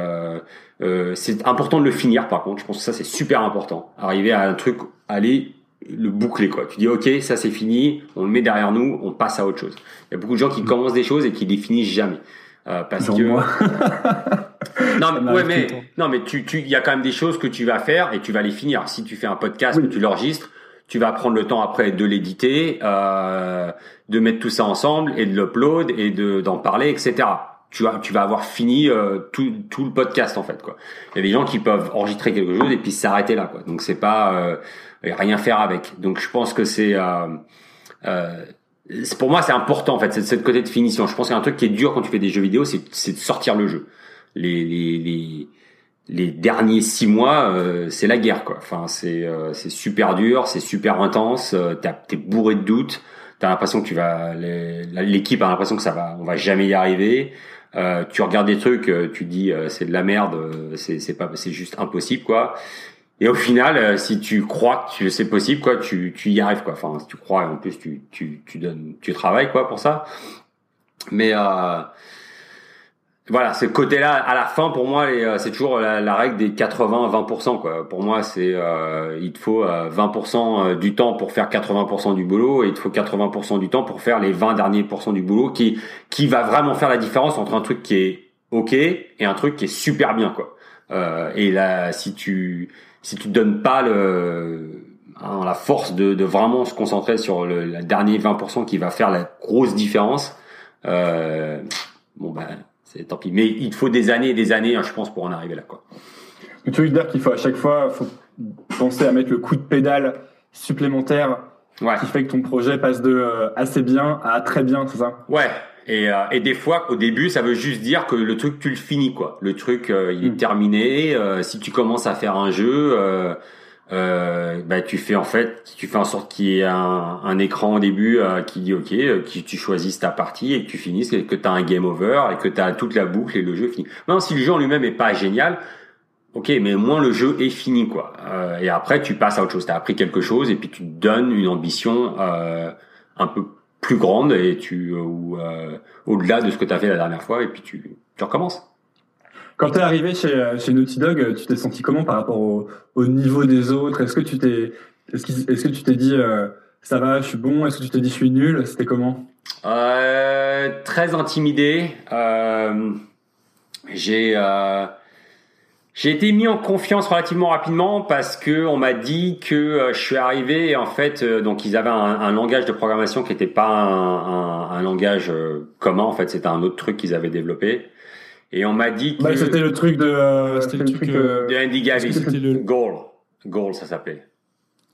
c'est important de le finir par contre. Je pense que ça c'est super important. Arriver à un truc, aller le boucler quoi. Tu dis ok ça c'est fini, on le met derrière nous, on passe à autre chose. Il y a beaucoup de gens qui commencent des choses et qui les finissent jamais. Euh, parce que non mais ouais mais non mais tu tu il y a quand même des choses que tu vas faire et tu vas les finir. Si tu fais un podcast, que tu l'enregistres, tu vas prendre le temps après de l'éditer, euh, de mettre tout ça ensemble et de l'upload et de d'en parler, etc. Tu vas tu vas avoir fini euh, tout tout le podcast en fait quoi. Il y a des gens qui peuvent enregistrer quelque chose et puis s'arrêter là quoi. Donc c'est pas euh, rien faire avec. Donc je pense que c'est euh, pour moi c'est important en fait cette, côté de finition. Je pense qu'un truc qui est dur quand tu fais des jeux vidéo c'est de sortir le jeu. Les les les, les derniers six mois euh, c'est la guerre quoi. Enfin c'est euh, c'est super dur c'est super intense euh, t'es bourré de doutes t'as l'impression que tu vas l'équipe a l'impression que ça va on va jamais y arriver. Euh, tu regardes des trucs tu dis c'est de la merde c'est c'est pas c'est juste impossible quoi et au final, euh, si tu crois que c'est possible, quoi, tu, tu y arrives, quoi. Enfin, si tu crois et en plus tu, tu, tu donnes, tu travailles, quoi, pour ça. Mais euh, voilà, ce côté-là, à la fin, pour moi, euh, c'est toujours la, règle des 80-20%, quoi. Pour moi, c'est euh, il te faut 20% du temps pour faire 80% du boulot et il te faut 80% du temps pour faire les 20 derniers pourcents du boulot, qui qui va vraiment faire la différence entre un truc qui est ok et un truc qui est super bien, quoi. Euh, et là, si tu si tu donnes pas le hein, la force de, de, vraiment se concentrer sur le la dernier 20% qui va faire la grosse différence, euh, bon ben c'est tant pis. Mais il faut des années et des années, hein, je pense, pour en arriver là. Quoi. Tu veux dire qu'il faut à chaque fois faut penser à mettre le coup de pédale supplémentaire ouais. qui fait que ton projet passe de euh, assez bien à très bien, c'est ça? Ouais, et, euh, et, des fois, au début, ça veut juste dire que le truc, tu le finis, quoi. Le truc, euh, il est mm. terminé. Euh, si tu commences à faire un jeu, bah, tu fais en fait, tu fais en sorte qu'il y ait un, un, écran au début qui dit OK, que tu choisisses ta partie et que tu finisses, et que tu as un game over et que tu as toute la boucle et le jeu fini. Maintenant, si le jeu en lui-même est pas génial, Ok, mais au moins le jeu est fini quoi. et après tu passes à autre chose. Tu as appris quelque chose et puis tu donnes une ambition un peu plus grande et tu euh, ou euh, au-delà de ce que tu as fait la dernière fois et puis tu, tu recommences. Quand tu es arrivé chez, euh, chez Naughty Dog, tu t'es senti comment par rapport au, au niveau des autres? Est-ce que tu t'es est-ce, est que tu t'es dit ça va, je suis bon? Est-ce que tu t'es dit je suis nul? C'était comment? Euh, Très intimidé. Euh, j'ai j'ai été mis en confiance relativement rapidement parce que on m'a dit que euh, je suis arrivé et en fait euh, donc ils avaient un, un, langage de programmation qui n'était pas un, un, langage euh, commun en fait c'était un autre truc qu'ils avaient développé. Et on m'a dit bah, que c'était le truc de c'était le truc de Andy Gavis le... Goal Goal ça s'appelait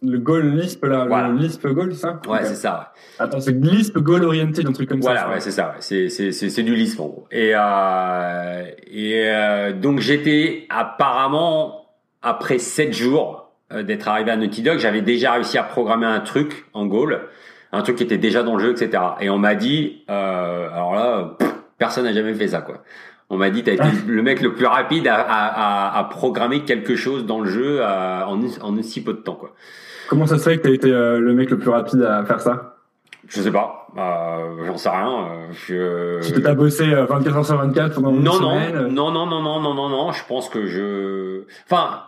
le goal Lisp là, le Lisp goal, ça Ouais, c'est ça. Attends, c'est Lisp goal orienté, un truc comme ça. Voilà, ouais, c'est ça. C'est c'est c'est du Lisp en gros. Et euh, et euh, donc j'étais apparemment après sept jours euh, d'être arrivé à Naughty Dog, j'avais déjà réussi à programmer un truc en goal, un truc qui était déjà dans le jeu, etc. Et on m'a dit, euh, alors là, personne n'a jamais fait ça, quoi. On m'a dit, t'as été le mec le plus rapide à, à, à, programmer quelque chose dans le jeu en, en aussi peu de temps, quoi. Comment ça se fait que t'as été le mec le plus rapide à faire ça? Je sais pas. Euh, J'en sais rien. Je... Tu t'as bossé 24 heures sur 24 pendant une non, semaine Non, non, non, non, non, non, non. Je pense que je. Enfin,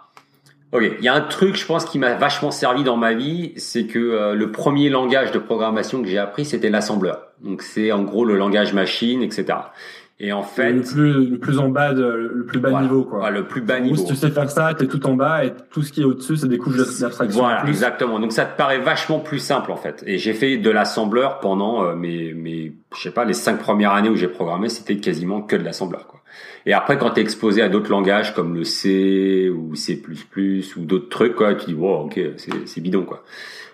Ok, il y a un truc, je pense, qui m'a vachement servi dans ma vie, c'est que euh, le premier langage de programmation que j'ai appris, c'était l'assembleur. Donc c'est en gros le langage machine, etc. Et en fait, le plus, le plus en bas, de, le plus bas niveau, quoi. le plus bas niveau. Si tu sais faire ça, t'es tout en bas et tout ce qui est au-dessus, c'est des couches d'abstraction. Voilà, exactement. Donc ça te paraît vachement plus simple en fait. Et j'ai fait de l'assembleur pendant euh, mes, mes, je sais pas, les cinq premières années où j'ai programmé, c'était quasiment que de l'assembleur, quoi. Et après, quand tu es exposé à d'autres langages comme le C ou C++ ou d'autres trucs, quoi, tu dis, wow, ok, c'est bidon, quoi.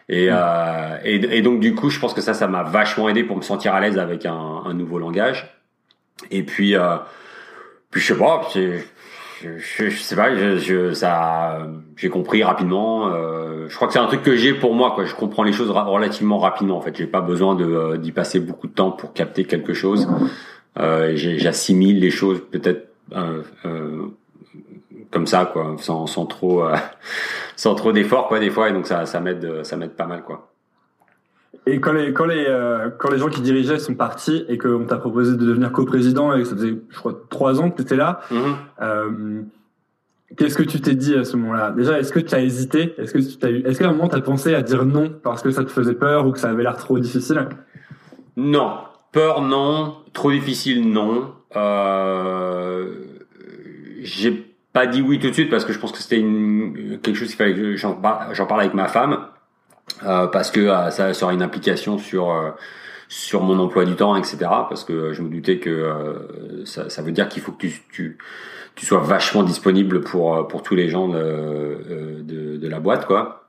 Et, mm. euh, et, et, donc, du coup, je pense que ça, ça m'a vachement aidé pour me sentir à l'aise avec un, un, nouveau langage. Et puis, euh, puis je sais pas, je, sais pas, je, je ça, j'ai compris rapidement. Euh, je crois que c'est un truc que j'ai pour moi, quoi. Je comprends les choses relativement rapidement. En fait, j'ai pas besoin de euh, d'y passer beaucoup de temps pour capter quelque chose. Euh, j'assimile les choses peut-être euh, euh, comme ça, quoi, sans, sans trop, sans trop d'efforts, quoi, des fois. Et donc ça, ça m'aide, ça m'aide pas mal, quoi. Et quand les, quand les, quand les gens qui dirigeaient sont partis et qu'on t'a proposé de devenir coprésident et que ça faisait, je crois, trois ans que tu étais là, mm-hmm. qu'est-ce que tu t'es dit à ce moment-là? Déjà, est-ce que tu as hésité? Est-ce que tu as eu, est-ce qu'à un moment tu as pensé à dire non parce que ça te faisait peur ou que ça avait l'air trop difficile? Non, Peur, non. Trop difficile, non. Euh, j'ai pas dit oui tout de suite parce que je pense que c'était quelque chose qu'il fallait que j'en parle avec ma femme euh, parce que euh, ça, aurait une implication sur euh, sur mon emploi du temps, etc. Parce que je me doutais que euh, ça, ça, veut dire qu'il faut que tu, tu, tu, sois vachement disponible pour pour tous les gens de, de, de la boîte, quoi.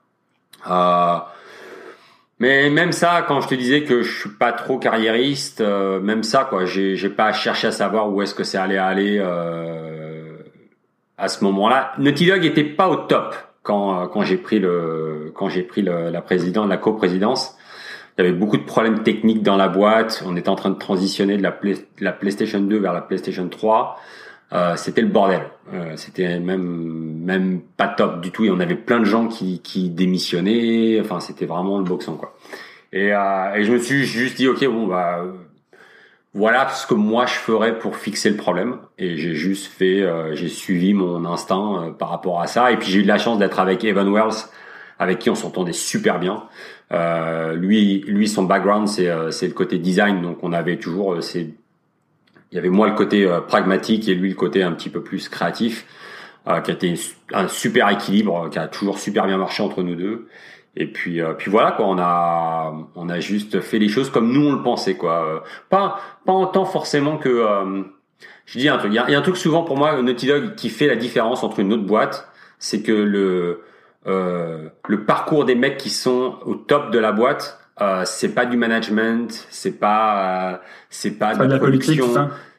Mais même ça, quand je te disais que je suis pas trop carriériste, euh, même ça, quoi, j'ai, pas cherché à savoir où est-ce que c'est allé aller euh, à ce moment-là. Naughty Dog était pas au top quand quand j'ai pris le quand j'ai pris le, la présidence, la coprésidence. Il y avait beaucoup de problèmes techniques dans la boîte. On était en train de transitionner de la, la PlayStation 2 vers la PlayStation 3. Euh, c'était le bordel. Euh, c'était même même pas top du tout. Et on avait plein de gens qui, qui démissionnaient. Enfin, c'était vraiment le boxon quoi. Et, euh, et je me suis juste dit ok bon bah voilà ce que moi je ferais pour fixer le problème. Et j'ai juste fait, euh, j'ai suivi mon instinct euh, par rapport à ça. Et puis j'ai eu de la chance d'être avec Evan Wells, avec qui on s'entendait super bien. Euh, lui, lui, son background, c'est c'est le côté design, donc on avait toujours ces il y avait moi le côté euh, pragmatique et lui le côté un petit peu plus créatif, euh, qui a été un super équilibre, qui a toujours super bien marché entre nous deux. Et puis, euh, puis voilà quoi, on a, on a juste fait les choses comme nous on le pensait quoi. Pas, pas en tant forcément que, je dis un truc. Il y a, un truc souvent pour moi Naughty Dog qui fait la différence entre une autre boîte, c'est que le, le parcours des mecs qui sont au top de la boîte euh, c'est pas du management, c'est pas, euh, c'est pas, de la politique.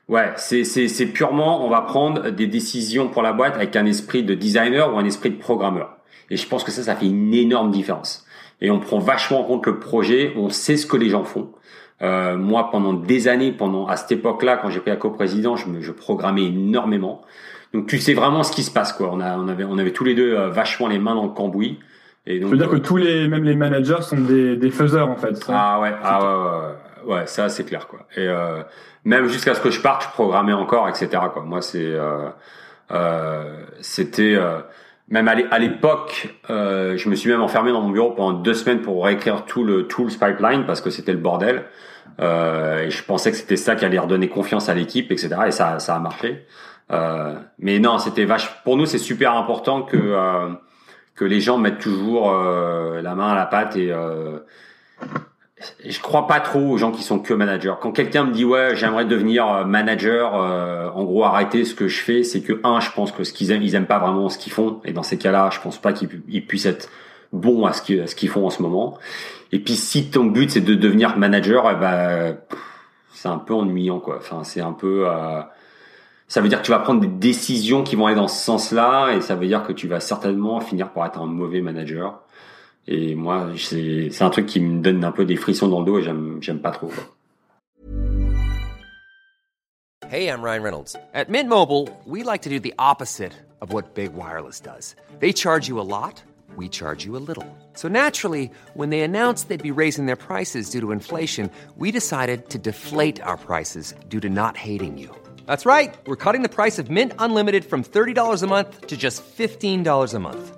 Ouais, c'est c'est c'est purement, on va prendre des décisions pour la boîte avec un esprit de designer ou un esprit de programmeur. Et je pense que ça, ça fait une énorme différence. Et on prend vachement en compte le projet, on sait ce que les gens font. Euh, moi, pendant des années, pendant à cette époque-là, quand j'ai pris la coprésident, je, me, je programmais énormément. Donc tu sais vraiment ce qui se passe, quoi. On, a, on avait, on avait tous les deux euh, vachement les mains dans le cambouis. Et donc, je veux dire que tous les, même les managers sont des, des faiseurs en fait. ah ouais, ah ouais, ouais, ouais, ça c'est clair quoi. Et euh, même jusqu'à ce que je parte, je programmais encore, etc. Quoi. Moi c'est, euh, euh, c'était euh, même à l'époque, euh, je me suis même enfermé dans mon bureau pendant deux semaines pour réécrire tout le tools pipeline parce que c'était le bordel. Euh, et je pensais que c'était ça qui allait redonner confiance à l'équipe, etc. Et ça, ça a marché. mais non, c'était vache. Pour nous, c'est super important que que les gens mettent toujours euh, la main à la pâte et euh, je crois pas trop aux gens qui sont que managers. Quand quelqu'un me dit ouais j'aimerais devenir euh, manager, euh, en gros arrêter ce que je fais, c'est que un je pense que ce qu'ils aiment ils aiment pas vraiment ce qu'ils font et dans ces cas-là je pense pas qu'ils puissent être bons à ce qu'ils qu'ils font en ce moment. Et puis si ton but c'est de devenir manager, eh ben c'est un peu ennuyant quoi. Enfin c'est un peu euh, ça veut dire que tu vas prendre des décisions qui vont aller dans ce sens-là, et ça veut dire que tu vas certainement finir par être un mauvais manager. Et moi, c'est un truc qui me donne un peu des frissons dans le dos et j'aime pas trop. Hey, I'm Ryan Reynolds. At Mint Mobile, we like to do the opposite of what Big Wireless does. They charge you a lot, we charge you a little. So naturally, when they announced they'd be raising their prices due to inflation, we decided to deflate our prices due to not hating you. That's right. We're cutting the price of Mint Unlimited from $30 a month to just $15 a month.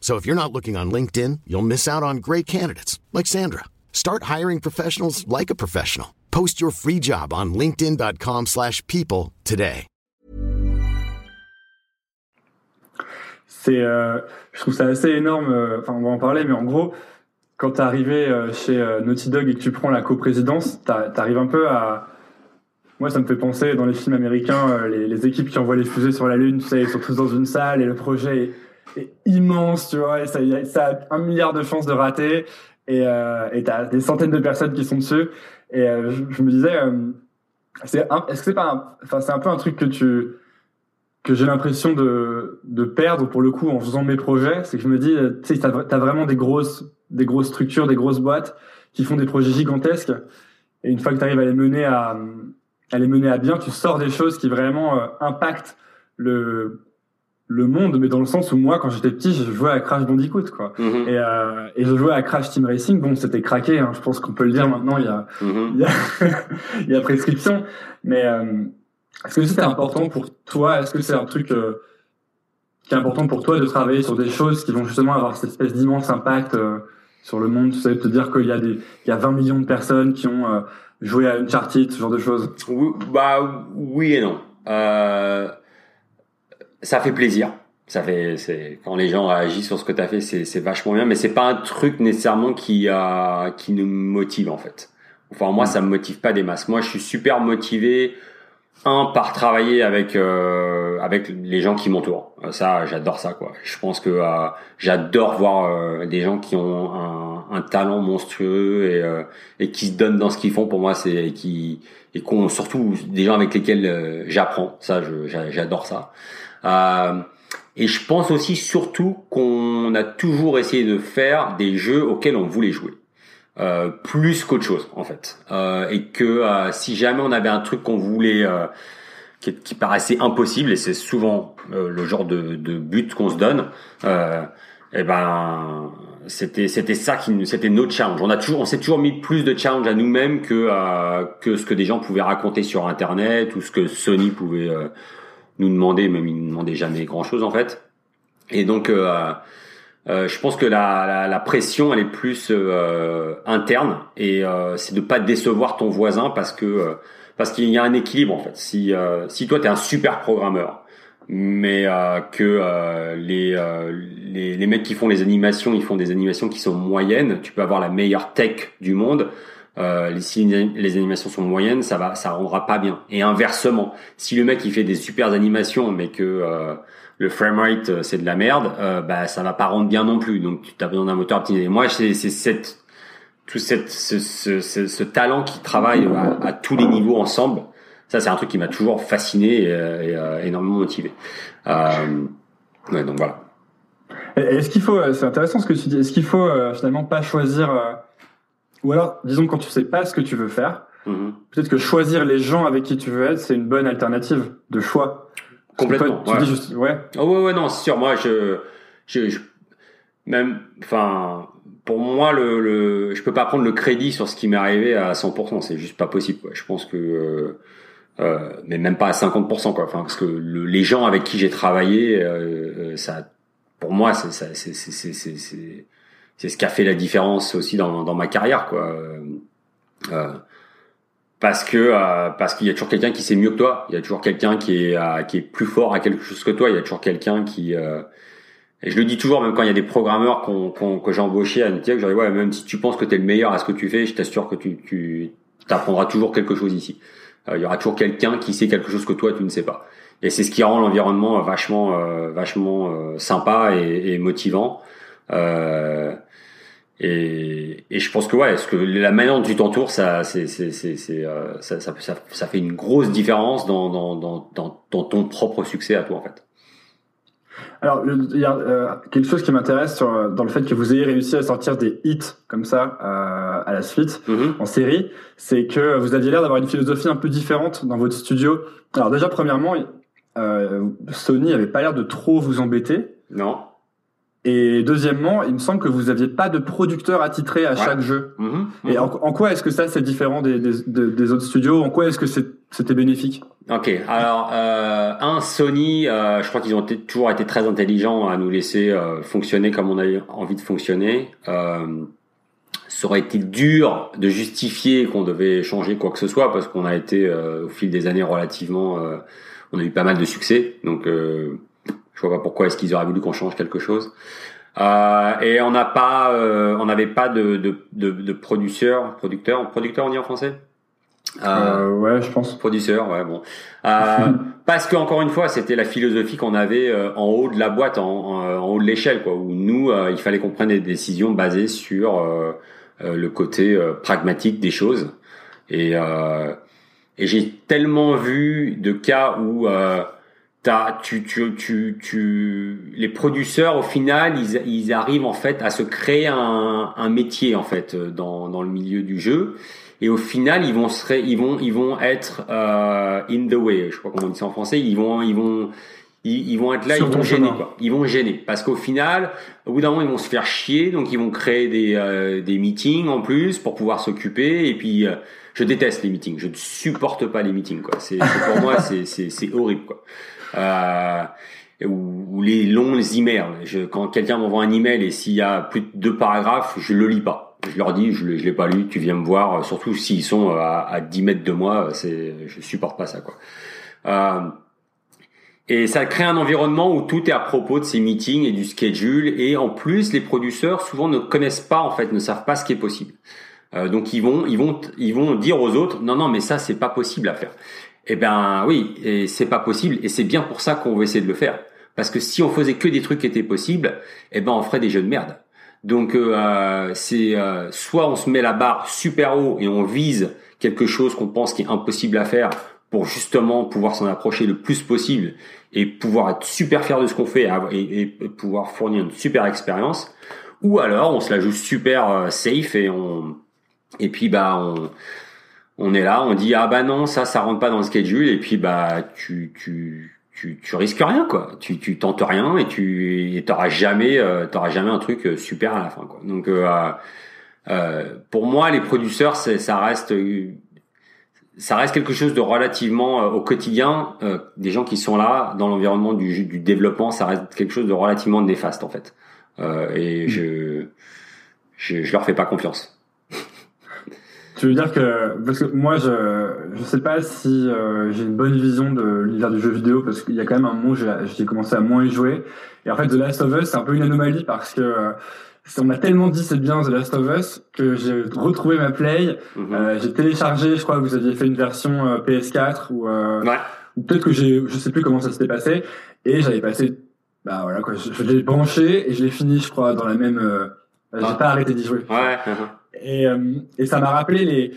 So if you're not looking on LinkedIn, you'll miss out on great candidates like Sandra. Start hiring professionals like a professional. Post your free job on linkedin.com/people today. C'est, euh, je trouve ça assez énorme. euh, Enfin, on va en parler, mais en gros, quand t'es arrivé euh, chez euh, Naughty Dog et que tu prends la coprésidence, t'a- t'arrives un peu à. Moi, ça me fait penser dans les films américains, les, les équipes qui envoient les fusées sur la Lune, tu sais, ils sont tous dans une salle et le projet est, immense, tu vois, ça, ça a un milliard de chances de rater et euh, t'as des centaines de personnes qui sont dessus. Et euh, je, me disais, euh, c'est est-ce que c'est pas, enfin, c'est un peu un truc que tu que j'ai l'impression de, de perdre pour le coup en faisant mes projets, c'est que je me dis, euh, tu sais, t'as, t'as vraiment des grosses, des grosses structures, des grosses boîtes qui font des projets gigantesques. Et une fois que tu arrives à les mener à, à les mener à bien, tu sors des choses qui vraiment impactent le, le monde, mais dans le sens où moi, quand j'étais petit, je jouais à Crash Bandicoot, quoi. Mhm. Et, euh, et je jouais à Crash Team Racing. Bon, c'était craqué, hein, je pense qu'on peut le dire maintenant, il y a, Mhm. il y a, il y a prescription. Mais euh, est-ce que c'est important pour toi Est-ce que c'est un truc euh, qui est important pour toi de travailler sur des choses qui vont justement avoir cette espèce d'immense impact euh, sur le monde? Tu sais, te dire qu'il y a des, il y a 20 millions de personnes qui ont euh, joué à Uncharted, ce genre de choses. Oui, bah oui et non. Euh, ça fait plaisir. Ça fait, c'est quand les gens réagissent sur ce que tu as fait, c'est c'est vachement bien, mais c'est pas un truc nécessairement qui a qui nous motive en fait. Enfin moi, ça me motive pas des masses. Moi, je suis super motivé un par travailler avec euh, avec les gens qui m'entourent. Euh, Ça, j'adore ça quoi. Je pense que euh, j'adore voir euh, des gens qui ont un, un talent monstrueux et euh, et qui se donnent dans ce qu'ils font. Pour moi, c'est et qui et qu'on surtout des gens avec lesquels euh, j'apprends. Ça, j'adore ça. Euh, et je pense aussi surtout qu'on a toujours essayé de faire des jeux auxquels on voulait jouer. Euh, plus qu'autre chose en fait. Euh, et que euh, si jamais on avait un truc qu'on voulait, euh, qui, qui paraissait impossible, et c'est souvent le genre de, de but qu'on se donne, et ben c'était c'était ça qui c'était notre challenge. On a toujours on s'est toujours mis plus de challenge à nous-mêmes que que ce que des gens pouvaient raconter sur internet ou ce que Sony pouvait nous demander, même ils nous demandaient jamais grand chose en fait. Et donc euh, euh, je pense que la, la, pression elle est plus euh, interne et euh, c'est de pas décevoir ton voisin parce que euh, parce qu'il y a un équilibre en fait. Si si toi tu es un super programmeur mais que les, les les mecs qui font les animations, ils font des animations qui sont moyennes, tu peux avoir la meilleure tech du monde euh, si les animations sont moyennes, ça va, ça rendra pas bien. Et inversement, si le mec il fait des super animations, mais que euh, le framerate euh, c'est de la merde, euh, bah ça va pas rendre bien non plus. Donc tu as besoin d'un moteur optimisé. Moi, c'est cette tout cette ce, ce, ce, talent qui travaille à, tous les niveaux ensemble. Ça, c'est un truc qui m'a toujours fasciné et, et, euh, énormément motivé. Euh, ouais, donc voilà. Est-ce qu'il faut, c'est intéressant ce que tu dis, est-ce qu'il faut euh, finalement pas choisir, euh, ou alors disons quand tu sais pas ce que tu veux faire, Mhm. peut-être que choisir les gens avec qui tu veux être, c'est une bonne alternative de choix. Complètement. toi, tu ouais. dis juste, ouais, Oh ouais ouais non c'est sûr moi je, je, je- même enfin pour moi le, le je peux pas prendre le crédit sur ce qui m'est arrivé à 100% c'est juste pas possible quoi. je pense que euh, euh, mais même pas à 50% quoi enfin parce que le- les gens avec qui j'ai travaillé euh, euh, ça pour moi c'est ça c'est c'est c'est c'est c'est ce qui a fait la différence aussi dans dans ma carrière quoi Euh, euh, parce que euh, parce qu'il y a toujours quelqu'un qui sait mieux que toi il y a toujours quelqu'un qui est euh, qui est plus fort à quelque chose que toi il y a toujours quelqu'un qui euh, et je le dis toujours même quand il y a des programmeurs qu'on, qu'on- que j'ai embauchés à Netiac je ouais même si tu penses que tu es le meilleur à ce que tu fais je t'assure que tu tu apprendras toujours quelque chose ici il y aura toujours quelqu'un qui sait quelque chose que toi tu ne sais pas. Et c'est ce qui rend l'environnement vachement, vachement sympa et, et motivant. Euh, et, et, je pense que ouais, ce que la manière dont tu t'entoures, ça, c'est, c'est, c'est, ça, ça, ça, ça, fait une grosse différence dans, dans, dans, dans, ton propre succès à toi en fait. Alors, il y a euh, quelque chose qui m'intéresse dans le fait que vous ayez réussi à sortir des hits comme ça euh, à la suite mm-hmm. en série, c'est que vous aviez l'air d'avoir une philosophie un peu différente dans votre studio. Alors déjà, premièrement, euh, Sony avait pas l'air de trop vous embêter. Non. Et deuxièmement, il me semble que vous aviez pas de producteur attitré à chaque jeu. Mm-hmm. Et en, quoi est-ce que ça c'est différent des, des, des, autres studios? En quoi est-ce que c'était bénéfique? Ok, alors euh, un Sony, euh, je crois qu'ils ont toujours été très intelligents à nous laisser euh, fonctionner comme on a envie de fonctionner. Euh, ça aurait été dur de justifier qu'on devait changer quoi que ce soit? Parce qu'on a été euh, au fil des années relativement, on a eu pas mal de succès, donc je vois pas pourquoi est-ce qu'ils auraient voulu qu'on change quelque chose. Euh, et on n'a pas, euh, on n'avait pas de, de, de, de producteur, producteur, producteur on dit en français? Euh, euh ouais, je pense. Producteur, ouais, bon. Euh, parce que encore une fois, c'était la philosophie qu'on avait en haut de la boîte, en, en, haut de l'échelle, quoi. Où nous, il fallait qu'on prenne des décisions basées sur le côté pragmatique des choses. Et, et j'ai tellement vu de cas où tu, tu, tu, tu, les producteurs au final, ils, ils arrivent en fait à se créer un, un métier en fait dans, dans le milieu du jeu. Et au final, ils vont se, ils vont, ils vont être euh, in the way. Je crois comment on dit ça en français. Ils vont, ils vont, ils, vont être là, ils vont gêner quoi. Ils vont gêner parce qu'au final, au bout d'un moment, ils vont se faire chier. Donc ils vont créer des, euh, des meetings en plus pour pouvoir s'occuper. Et puis, euh, je déteste les meetings. Je ne supporte pas les meetings quoi. C'est pour moi, c'est, c'est, c'est horrible quoi euh, ou, les longs emails. Je, quand quelqu'un m'envoie un email et s'il y a plus de deux paragraphes, je le lis pas. Je leur dis, je, l'ai pas lu, tu viens me voir. Surtout s'ils sont à, à 10 mètres de moi, c'est, je supporte pas ça quoi. Euh, et ça crée un environnement où tout est à propos de ces meetings et du schedule. Et en plus, les producteurs souvent ne connaissent pas, en fait, ne savent pas ce qui est possible. Euh, donc ils vont, ils vont, ils vont dire aux autres, non, non, mais ça c'est pas possible à faire. Eh ben oui, c'est pas possible, et c'est bien pour ça qu'on va essayer de le faire. Parce que si on faisait que des trucs qui étaient possibles, eh ben on ferait des jeux de merde. Donc euh, c'est euh, soit on se met la barre super haut et on vise quelque chose qu'on pense qui est impossible à faire pour justement pouvoir s'en approcher le plus possible et pouvoir être super fier de ce qu'on fait et, et, pouvoir fournir une super expérience. Ou alors on se la joue super euh, safe et on et puis bah on on est là, on dit ah bah non ça ça rentre pas dans le schedule et puis bah tu tu tu, tu risques rien quoi. Tu tu tentes rien et tu t'auras jamais euh, t'auras jamais un truc euh, super à la fin quoi. Donc euh, euh, pour moi les producteurs ça reste ça reste quelque chose de relativement au quotidien des gens qui sont là dans l'environnement du, du développement ça reste quelque chose de relativement néfaste en fait et je, je je leur fais pas confiance. Tu veux dire que parce que moi je je sais pas si euh, j'ai une bonne vision de l'univers du jeu vidéo parce qu'il y a quand même un moment j'ai commencé à moins y jouer et en fait The Last of Us c'est un peu une anomalie parce que euh, on m'a tellement dit c'est bien The Last of Us que j'ai retrouvé ma play mhm. euh, j'ai téléchargé je crois que vous aviez fait une version PS4 ou, ouais. ou peut-être que j'ai je sais plus comment ça s'était passé et j'avais passé bah voilà quoi je, l'ai branché et je l'ai fini je crois dans la même j'ai ah. pas arrêté d'y jouer ouais et, euh, et ça m'a rappelé les,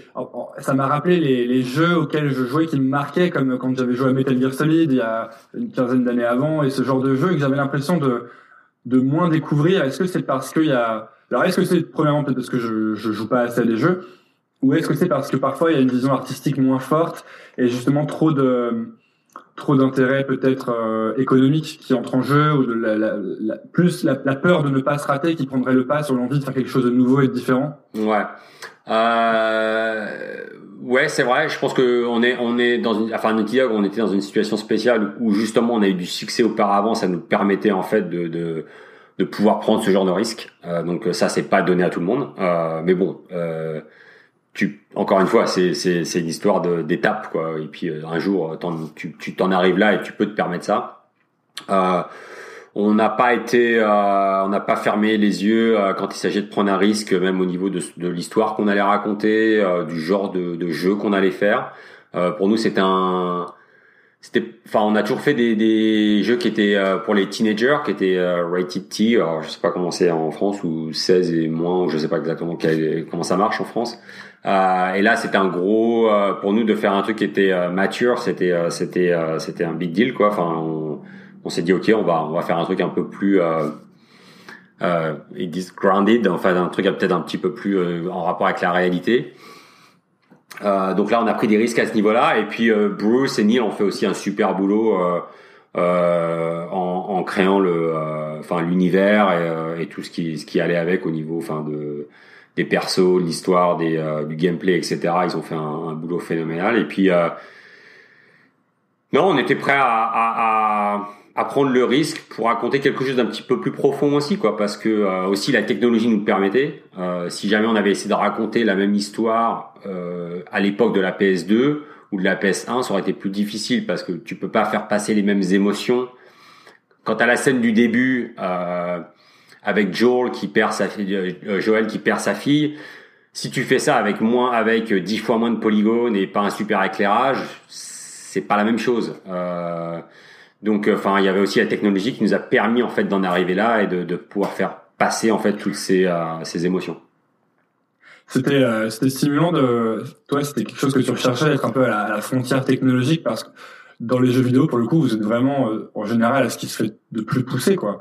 ça m'a rappelé les, les, jeux auxquels je jouais qui me marquaient, comme quand j'avais joué à Metal Gear Solid il y a une quinzaine d'années avant, et ce genre de jeu que j'avais l'impression de, de moins découvrir. Est-ce que c'est parce qu'il y a, alors est-ce que c'est premièrement peut-être parce que je, je joue pas assez à des jeux, ou est-ce que c'est parce que parfois il y a une vision artistique moins forte et justement trop de trop d'intérêt peut-être euh, économique qui entre en jeu ou plus la, peur de ne pas se rater qui prendrait le pas sur l'envie de faire quelque chose de nouveau et de différent. Ouais. Euh, ouais c'est vrai. Je pense que on est on est dans une enfin on était dans une situation spéciale où justement on a eu du succès auparavant. Ça nous permettait en fait de, de de pouvoir prendre ce genre de risque. Euh, donc ça c'est pas donné à tout le monde. Euh, mais bon euh, tu encore une fois c'est c'est c'est une histoire d'étape quoi. Et puis euh, un jour tu tu t'en arrives là et tu peux te permettre ça. Euh, on n'a pas été euh, on n'a pas fermé les yeux euh, quand il s'agit de prendre un risque même au niveau de, de l'histoire qu'on allait raconter du genre de, de jeu qu'on allait faire. Pour nous, c'était un c'était enfin on a toujours fait des, des jeux qui étaient euh, pour les teenagers qui étaient euh, rated T. Alors je sais pas comment c'est en France ou 16 et moins ou je sais pas exactement comment ça marche en France. Euh, et là c'était un gros euh, pour nous de faire un truc qui était mature c'était c'était c'était un big deal quoi. Enfin on, on s'est dit ok on va on va faire un truc un peu plus euh, grounded enfin un truc peut-être un petit peu plus en rapport avec la réalité euh, donc là, on a pris des risques à ce niveau-là. Et puis euh, Bruce et Neil ont fait aussi un super boulot euh, euh en, en, créant le, euh, enfin l'univers et, et, tout ce qui, ce qui allait avec au niveau, enfin de des persos, l'histoire, des du gameplay, etc. Ils ont fait un, un boulot phénoménal. Et puis non, on était prêt à, à, à à prendre le risque pour raconter quelque chose d'un petit peu plus profond aussi, quoi, parce que euh, aussi la technologie nous permettait. Euh, si jamais on avait essayé de raconter la même histoire euh, à l'époque de la PS2 ou de la PS1, ça aurait été plus difficile parce que tu peux pas faire passer les mêmes émotions. Quant à la scène du début avec Joel qui perd sa fille, Joël qui perd sa fille, si tu fais ça avec moins, avec dix fois moins de polygones et pas un super éclairage, c'est pas la même chose. Euh, donc, euh, enfin, il y avait aussi la technologie qui nous a permis en fait d'en arriver là et de, de pouvoir faire passer en fait toutes ces, euh, ces émotions. C'était euh, c'était stimulant de toi c'était quelque chose que tu recherchais d'être un peu à la, frontière technologique parce que dans les jeux vidéo pour le coup vous êtes vraiment en général à ce qui se fait de plus poussé quoi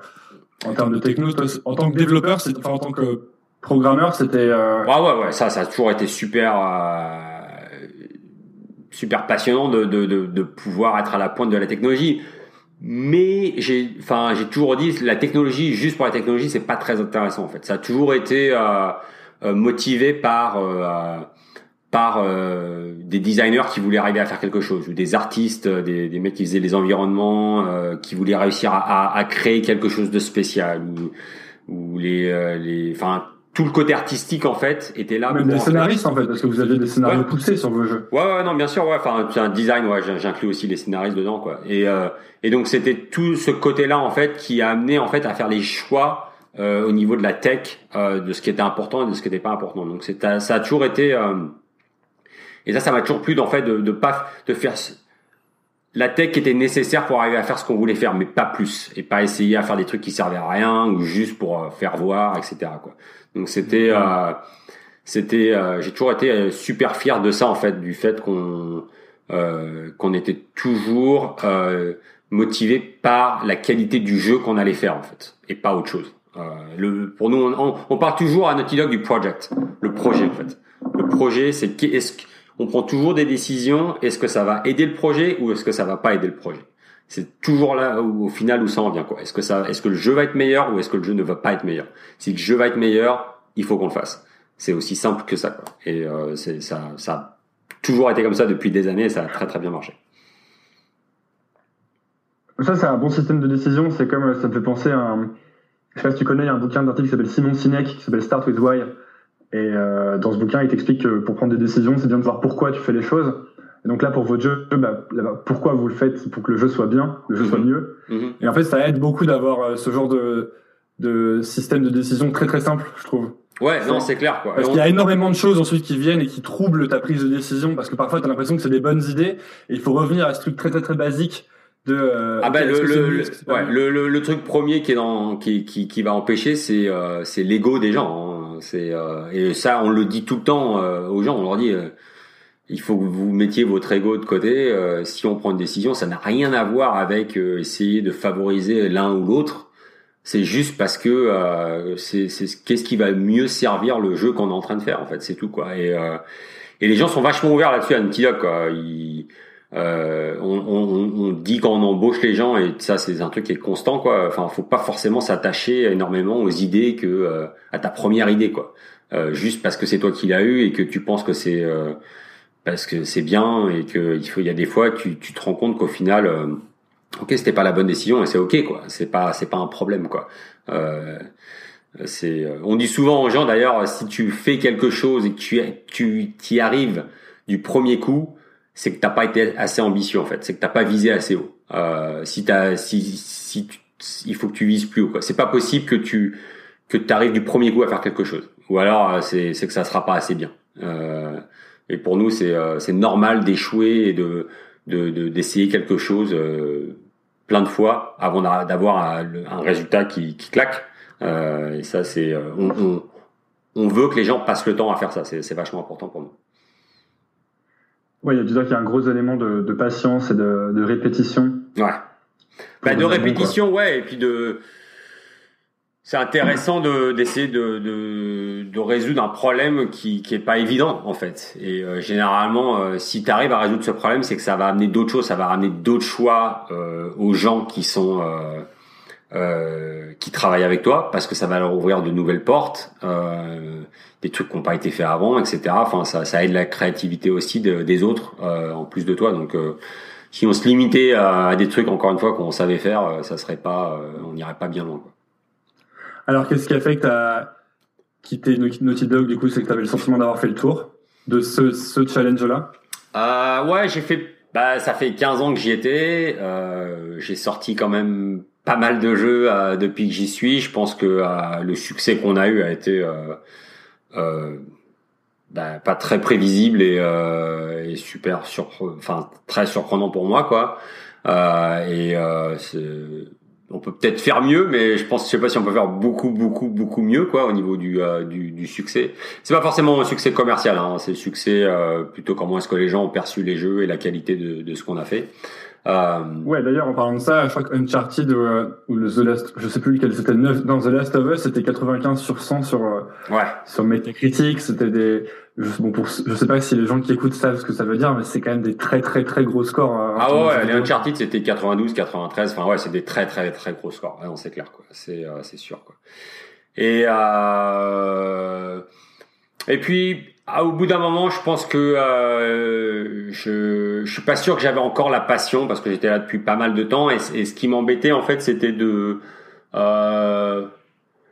en termes de techno en tant que développeur c'est enfin en tant que programmeur c'était ouais ouais ouais ça ça a toujours été super super passionnant de, de, de, de pouvoir être à la pointe de la technologie mais j'ai enfin j'ai toujours dit la technologie juste pour la technologie c'est pas très intéressant en fait. Ça a toujours été euh, euh motivé par euh, par euh, des designers qui voulaient arriver à faire quelque chose ou des artistes des, des mecs qui faisaient les environnements euh, qui voulaient réussir à, à, à, créer quelque chose de spécial ou ou les les enfin tout le côté artistique en fait était là. Même des scénaristes en fait, parce que vous avez des scénarios poussés sur vos jeux. Ouais, ouais, non, bien sûr, ouais. Enfin, un design, ouais, j'inclus aussi les scénaristes dedans, quoi. Et euh, et donc c'était tout ce côté-là en fait qui a amené en fait à faire les choix euh, au niveau de la tech, euh, de ce qui était important et de ce qui n'était pas important. Donc c'est ça a toujours été euh, et ça, ça m'a toujours plu en fait de, de pas de faire la tech qui était nécessaire pour arriver à faire ce qu'on voulait faire, mais pas plus, et pas essayer à faire des trucs qui servaient à rien ou juste pour euh, faire voir, etc. Quoi. Donc c'était, euh, c'était, euh, j'ai toujours été euh, super fier de ça en fait, du fait qu'on qu'on était toujours motivé par la qualité du jeu qu'on allait faire en fait, et pas autre chose. le, pour nous, on, on, part toujours à notre du project, le projet en fait. Le projet, c'est est-ce on prend toujours des décisions. Est-ce que ça va aider le projet ou est-ce que ça va pas aider le projet? C'est toujours là où, au final où ça en vient. Est-ce que est-ce que le jeu va être meilleur ou est-ce que le jeu ne va pas être meilleur? Si le jeu va être meilleur, il faut qu'on le fasse. C'est aussi simple que ça quoi. Et euh, ça, ça a toujours été comme ça depuis des années ça a très très bien marché. Ça c'est un bon système de décision. C'est comme ça me fait penser à un, je sais pas si tu connais, il y a un bouquin d'article qui s'appelle Simon Sinek qui s'appelle Start with Why et euh, dans ce bouquin, il t'explique que pour prendre des décisions, c'est bien de voir pourquoi tu fais les choses. Et donc là, pour votre jeu, bah, pourquoi vous le faites pour que le jeu soit bien, le jeu soit mhm. mieux. Mhm. Et en fait, ça aide beaucoup d'avoir euh, ce genre de, de système de décision très très simple, je trouve. Ouais, non, c'est clair quoi. Parce qu'il y a énormément de choses ensuite qui viennent et qui troublent ta prise de décision parce que parfois tu as l'impression que c'est des bonnes idées et il faut revenir à ce truc très très très basique de euh, ah ben le le, ouais, le, le, truc premier qui est dans qui qui, qui va empêcher c'est euh, c'est l'ego des gens hein. c'est euh, et ça on le dit tout le temps euh, aux gens. On leur dit il faut que vous mettiez votre ego de côté si on prend une décision ça n'a rien à voir avec essayer de favoriser l'un ou l'autre. C'est juste parce que c'est c'est qu'est-ce qui va mieux servir le jeu qu'on est en train de faire en fait c'est tout quoi. Et et les gens sont vachement ouverts là-dessus à Naughty quoi. Ils euh, on, on, on, dit quand on embauche les gens et ça c'est un truc qui est constant quoi. Enfin, faut pas forcément s'attacher énormément aux idées que euh, à ta première idée quoi. Euh, juste parce que c'est toi qui l'as eu et que tu penses que c'est euh, parce que c'est bien et que il faut il y a des fois tu, tu te rends compte qu'au final euh, ok c'était pas la bonne décision et c'est ok quoi. C'est pas c'est pas un problème quoi. c'est on dit souvent aux gens d'ailleurs si tu fais quelque chose et que tu tu y arrives du premier coup c'est que t'as pas été assez ambitieux en fait, c'est que t'as pas visé assez haut. Euh, si t'as, si, si il faut que tu vises plus haut. Quoi. C'est pas possible que tu que tu arrives du premier coup à faire quelque chose. Ou alors euh, c'est c'est que ça sera pas assez bien. Euh, et pour nous, c'est c'est normal d'échouer et de d'essayer de, quelque chose plein de fois avant d'avoir un, résultat qui, qui claque. et ça, c'est on, on, on veut que les gens passent le temps à faire ça. C'est vachement important pour nous. Oui, il y a qu'il y a un gros élément de, de patience et de, de répétition. Ouais. Bah, de répétition, ouais, et puis de. C'est intéressant de d'essayer de, de, de résoudre un problème qui qui est pas évident en fait. Et euh, généralement, euh, si tu arrives à résoudre ce problème, c'est que ça va amener d'autres choses, ça va amener d'autres choix euh, aux gens qui sont euh, qui travaillent avec toi parce que ça va leur ouvrir de nouvelles portes, euh, des trucs qui n'ont pas été faits avant, etc. Enfin, ça, ça aide la créativité aussi des autres euh, en plus de toi. Donc, euh, si on se limitait à, des trucs encore une fois qu'on savait faire, euh, ça serait pas, on n'irait pas bien loin. Quoi. Alors, qu'est-ce qui a fait que tu as quitté Naughty Dog Du coup, c'est que tu avais le sentiment d'avoir fait le tour de ce, ce challenge-là? ouais, j'ai fait. Bah, ça fait 15 ans que j'y étais. j'ai sorti quand même pas mal de jeux euh, depuis que j'y suis. Je pense que euh, le succès qu'on a eu a été euh, bah, pas très prévisible et, et super surprenant, enfin très surprenant pour moi quoi. et on peut peut-être faire mieux, mais je pense, je sais pas si on peut faire beaucoup, beaucoup, beaucoup mieux, quoi, au niveau du du, du, succès. C'est pas forcément un succès commercial, hein, c'est le succès plutôt comment est-ce que les gens ont perçu les jeux et la qualité de, de ce qu'on a fait. Euh... Ouais, d'ailleurs, en parlant de ça, je crois que Uncharted euh, ou le The Last, je sais plus lequel c'était, dans The Last of Us, c'était 95 sur 100 sur, euh, ouais. sur Metacritic, c'était des, je, bon, pour, je sais pas si les gens qui écoutent savent ce que ça veut dire, mais c'est quand même des très très très gros scores. Euh, ah ouais, les Uncharted c'était 92, 93, enfin ouais, c'est des très très très gros scores. Ouais, c'est clair quoi, c'est c'est sûr quoi. Et euh, et puis ah, au bout d'un moment, je pense que euh, je, je suis pas sûr que j'avais encore la passion parce que j'étais là depuis pas mal de temps et, ce qui m'embêtait en fait, c'était de euh,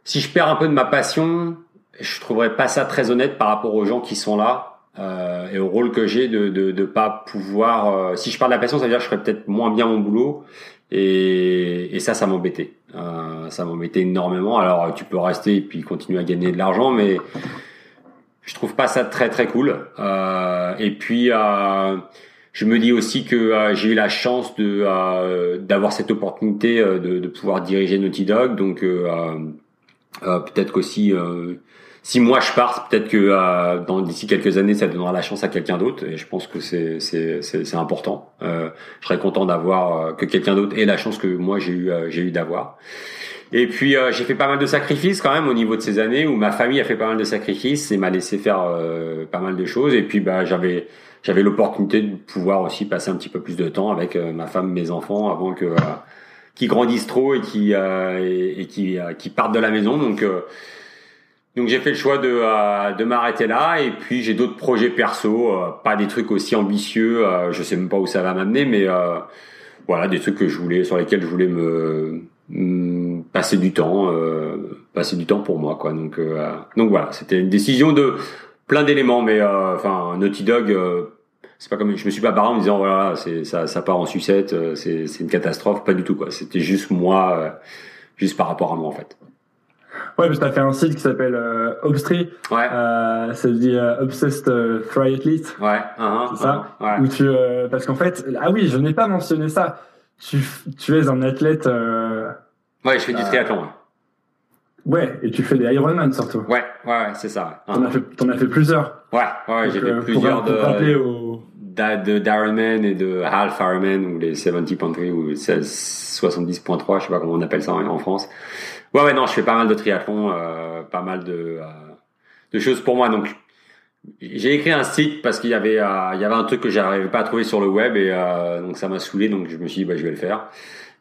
si je perds un peu de ma passion, je trouverais pas ça très honnête par rapport aux gens qui sont là euh, et au rôle que j'ai de, de de pas pouvoir. Euh, si je perds de la passion, ça veut dire que je ferais peut-être moins bien mon boulot et, et ça, ça m'embêtait. Euh, ça m'embêtait énormément. Alors, tu peux rester et puis continuer à gagner de l'argent, mais je trouve pas ça très très cool. Euh, et puis euh, je me dis aussi que euh, j'ai eu la chance de euh, d'avoir cette opportunité euh, de, de, pouvoir diriger Naughty Dog. Donc peut-être qu'aussi si moi je pars, peut-être que dans d'ici quelques années, ça donnera la chance à quelqu'un d'autre. Et je pense que c'est c'est c'est important. je serais content d'avoir que quelqu'un d'autre ait la chance que moi j'ai eu j'ai eu d'avoir. Et puis euh, j'ai fait pas mal de sacrifices quand même au niveau de ces années où ma famille a fait pas mal de sacrifices et m'a laissé faire euh, pas mal de choses. Et puis bah j'avais j'avais l'opportunité de pouvoir aussi passer un petit peu plus de temps avec euh, ma femme, mes enfants avant que qui grandissent trop et qui et, et, qui qui partent de la maison. Donc donc j'ai fait le choix de de m'arrêter là. Et puis j'ai d'autres projets perso, pas des trucs aussi ambitieux. je sais même pas où ça va m'amener, mais voilà des trucs que je voulais sur lesquels je voulais me Mm, passer du temps, euh, passer du temps pour moi, quoi. Donc, euh, donc voilà, c'était une décision de plein d'éléments, mais euh, enfin, Naughty Dog, c'est pas comme je me suis pas barré en me disant voilà, c'est ça, ça part en sucette, c'est c'est une catastrophe, pas du tout, quoi. C'était juste moi, juste par rapport à moi, en fait. Ouais, parce que t'as fait un site qui s'appelle euh, Obstry. Ouais. Euh, ça se dit Obsessed Triathlete. Ouais. Uh c'est ça. Uh ouais. Où tu, parce qu'en fait, ah oui, je n'ai pas mentionné ça tu, tu es un athlète. Euh, ouais, je fais du triathlon. Ouais, et tu fais des Ironman surtout. Ouais, ouais, ouais c'est ça. T'en as, fait, as fait plusieurs. Ouais, ouais, j'ai fait euh, plusieurs de, au... d'Ironman et de Half Ironman ou les 70.3 ou 70.3, je sais pas comment on appelle ça en, France. Ouais, ouais, non, je fais pas mal de triathlon, euh, pas mal de, euh, de choses pour moi. Donc, j'ai écrit un site parce qu'il y avait euh, il y avait un truc que j'arrivais pas à trouver sur le web et euh, donc ça m'a saoulé donc je me suis dit bah je vais le faire.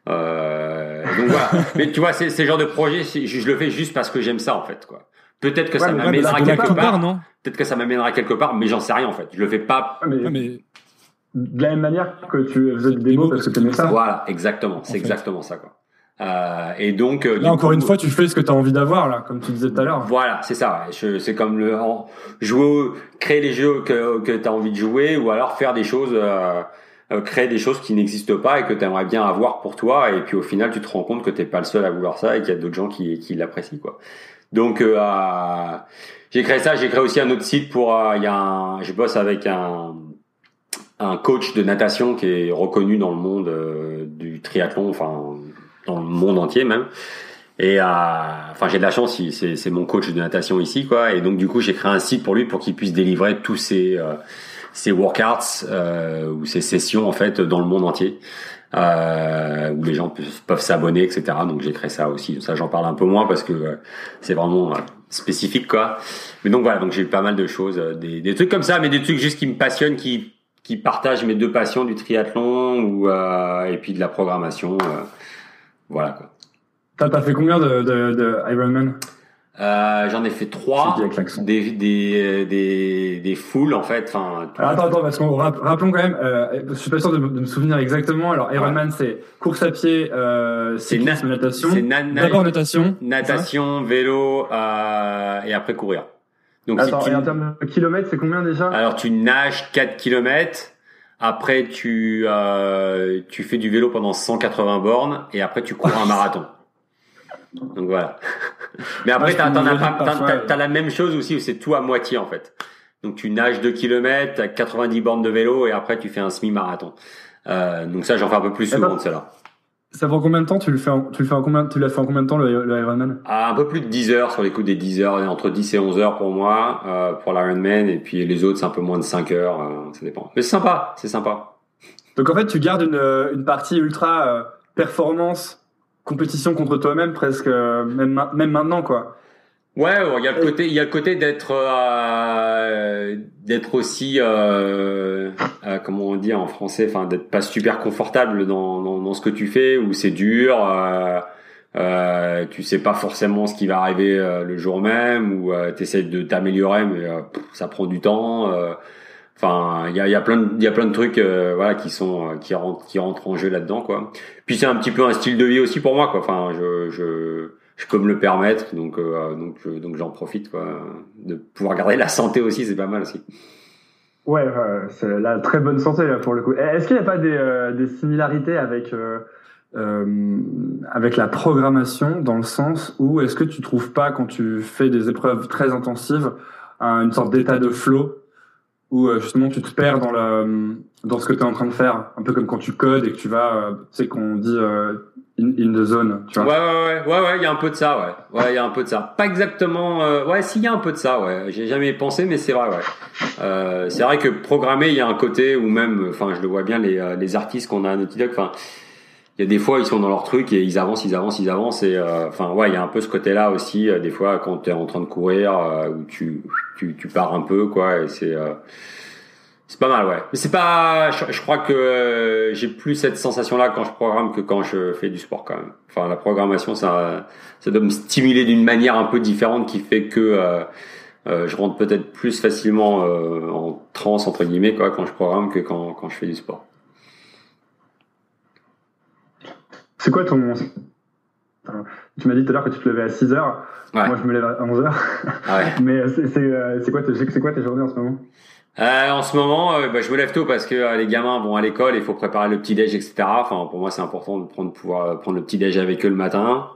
Euh, donc voilà. Mais tu vois c'est ce genre de projet je, je, le fais juste parce que j'aime ça en fait quoi. Peut-être que ça m'amènera quelque part, non? Peut-être que ça m'amènera quelque part mais j'en sais rien en fait. Je le fais pas. Mais... De la même manière que tu faisais des démos parce que tu aimais ça. Voilà, exactement. C'est exactement ça quoi. Euh, et donc, euh, là, encore une fois, tu fais ce que tu as envie d'avoir, là, comme tu disais tout à l'heure. Voilà, c'est ça. C'est comme le jouer, créer les jeux que, que tu as envie de jouer, ou alors faire des choses, euh, euh, créer des choses qui n'existent pas et que tu aimerais bien avoir pour toi. Et puis au final, tu te rends compte que t'es pas le seul à vouloir ça et qu'il y a d'autres gens qui, qui l'apprécient, quoi. Donc j'ai créé ça, j'ai créé aussi un autre site pour il y a un, je bosse avec un un coach de natation qui est reconnu dans le monde du triathlon, enfin dans le monde entier même. Et euh, enfin, j'ai de la chance, c'est mon coach de natation ici, quoi. Et donc du coup, j'ai créé un site pour lui pour qu'il puisse délivrer tous ses euh, ses workouts euh, ou ses sessions en fait dans le monde entier. Euh, où les gens peuvent s'abonner, etc. Donc j'ai créé ça aussi. Ça, j'en parle un peu moins parce que euh, c'est vraiment spécifique, quoi. Mais donc voilà, donc j'ai eu pas mal de choses, des, des, trucs comme ça, mais des trucs juste qui me passionnent, qui qui partagent mes deux passions du triathlon ou et puis de la programmation. voilà quoi. T'as fait combien de, de, de Ironman? Euh, J'en ai fait trois, des, des, des, des foules en fait. Enfin, attends, attends, parce qu'on rappelons quand même, euh, je suis pas sûr de, me souvenir exactement. Alors Ironman, c'est course à pied, euh, cyclisme, natation. C'est D'abord natation. Natation, vélo euh, et après courir. Donc, attends, et en termes de kilomètres, c'est combien déjà? Alors tu nages 4 kilomètres. Après, tu euh, tu fais du vélo pendant 180 bornes et après tu cours un marathon. Donc voilà. Mais après, t'as, t'as, la même chose aussi où c'est tout à moitié en fait. Donc tu nages 2 km, t'as 90 bornes de vélo et après tu fais un semi-marathon. Euh, donc ça, j'en fais un peu plus souvent de cela. Ça prend combien de temps Tu le fais, en, tu le fais en combien, tu l'as fait en combien de temps le, Ironman? Ah, Un peu plus de 10 heures sur les coups des 10 heures, entre 10 et 11 heures pour moi euh, pour l'Ironman et puis les autres c'est un peu moins de 5 heures, euh, ça dépend. Mais c'est sympa, c'est sympa. Donc en fait, tu gardes une, une partie ultra euh, performance compétition contre toi-même presque, euh, même, même maintenant quoi. Ouais, il y a le côté, il y a le côté d'être, euh, d'être aussi, euh, euh, comment on dit en français, enfin d'être pas super confortable dans, dans, dans, ce que tu fais, où c'est dur, euh, euh, tu sais pas forcément ce qui va arriver le jour même, ou tu essaies de t'améliorer, mais ça prend du temps. Enfin, il y a, plein de, y a plein de trucs, euh, voilà, qui sont, euh, qui rentrent, en jeu là-dedans, quoi. Puis c'est un petit peu un style de vie aussi pour moi, quoi. Enfin, je, je, je peux me le permettre, donc, euh, donc, donc j'en profite, quoi. De pouvoir garder la santé aussi, c'est pas mal aussi. Ouais, c'est la très bonne santé pour le coup. Est-ce qu'il n'y a pas des, des similarités avec avec la programmation dans le sens où est-ce que tu trouves pas quand tu fais des épreuves très intensives une sorte d'état de flow? Où euh, justement tu te perds dans la dans ce que tu es en train de faire, un peu comme quand tu codes et que tu vas, euh, tu sais qu'on dit euh, in, in, the zone, tu vois. Ouais ouais ouais ouais il y a un peu de ça, ouais. Ouais, il y a un peu de ça. Pas exactement euh, ouais, s'il y a un peu de ça, ouais. J'ai jamais pensé mais c'est vrai ouais. Euh, c'est vrai que programmer, il y a un côté où même enfin, je le vois bien les les artistes qu'on a à Naughty Dog, enfin il y a des fois ils sont dans leur truc et ils avancent, ils avancent, ils avancent et enfin ouais, il y a un peu ce côté-là aussi des fois quand tu es en train de courir où tu tu, tu pars un peu quoi et c'est euh, c'est pas mal ouais. Mais c'est pas je, crois que euh, j'ai plus cette sensation là quand je programme que quand je fais du sport quand même. Enfin la programmation ça ça doit me stimuler d'une manière un peu différente qui fait que euh, je rentre peut-être plus facilement en transe entre guillemets quoi quand je programme que quand, quand je fais du sport c'est quoi ton tu m'as dit tout à l'heure que tu te levais à 6 heures. Moi, je me lève à 11 heures. Ah Mais euh, euh, c'est quoi, quoi tes journées en ce moment? Euh, en ce moment, euh, bah, je me lève tôt parce que les gamins vont à l'école, il faut préparer le petit déj, etc. Enfin, pour moi, c'est important de prendre pouvoir prendre le petit déj avec eux le matin.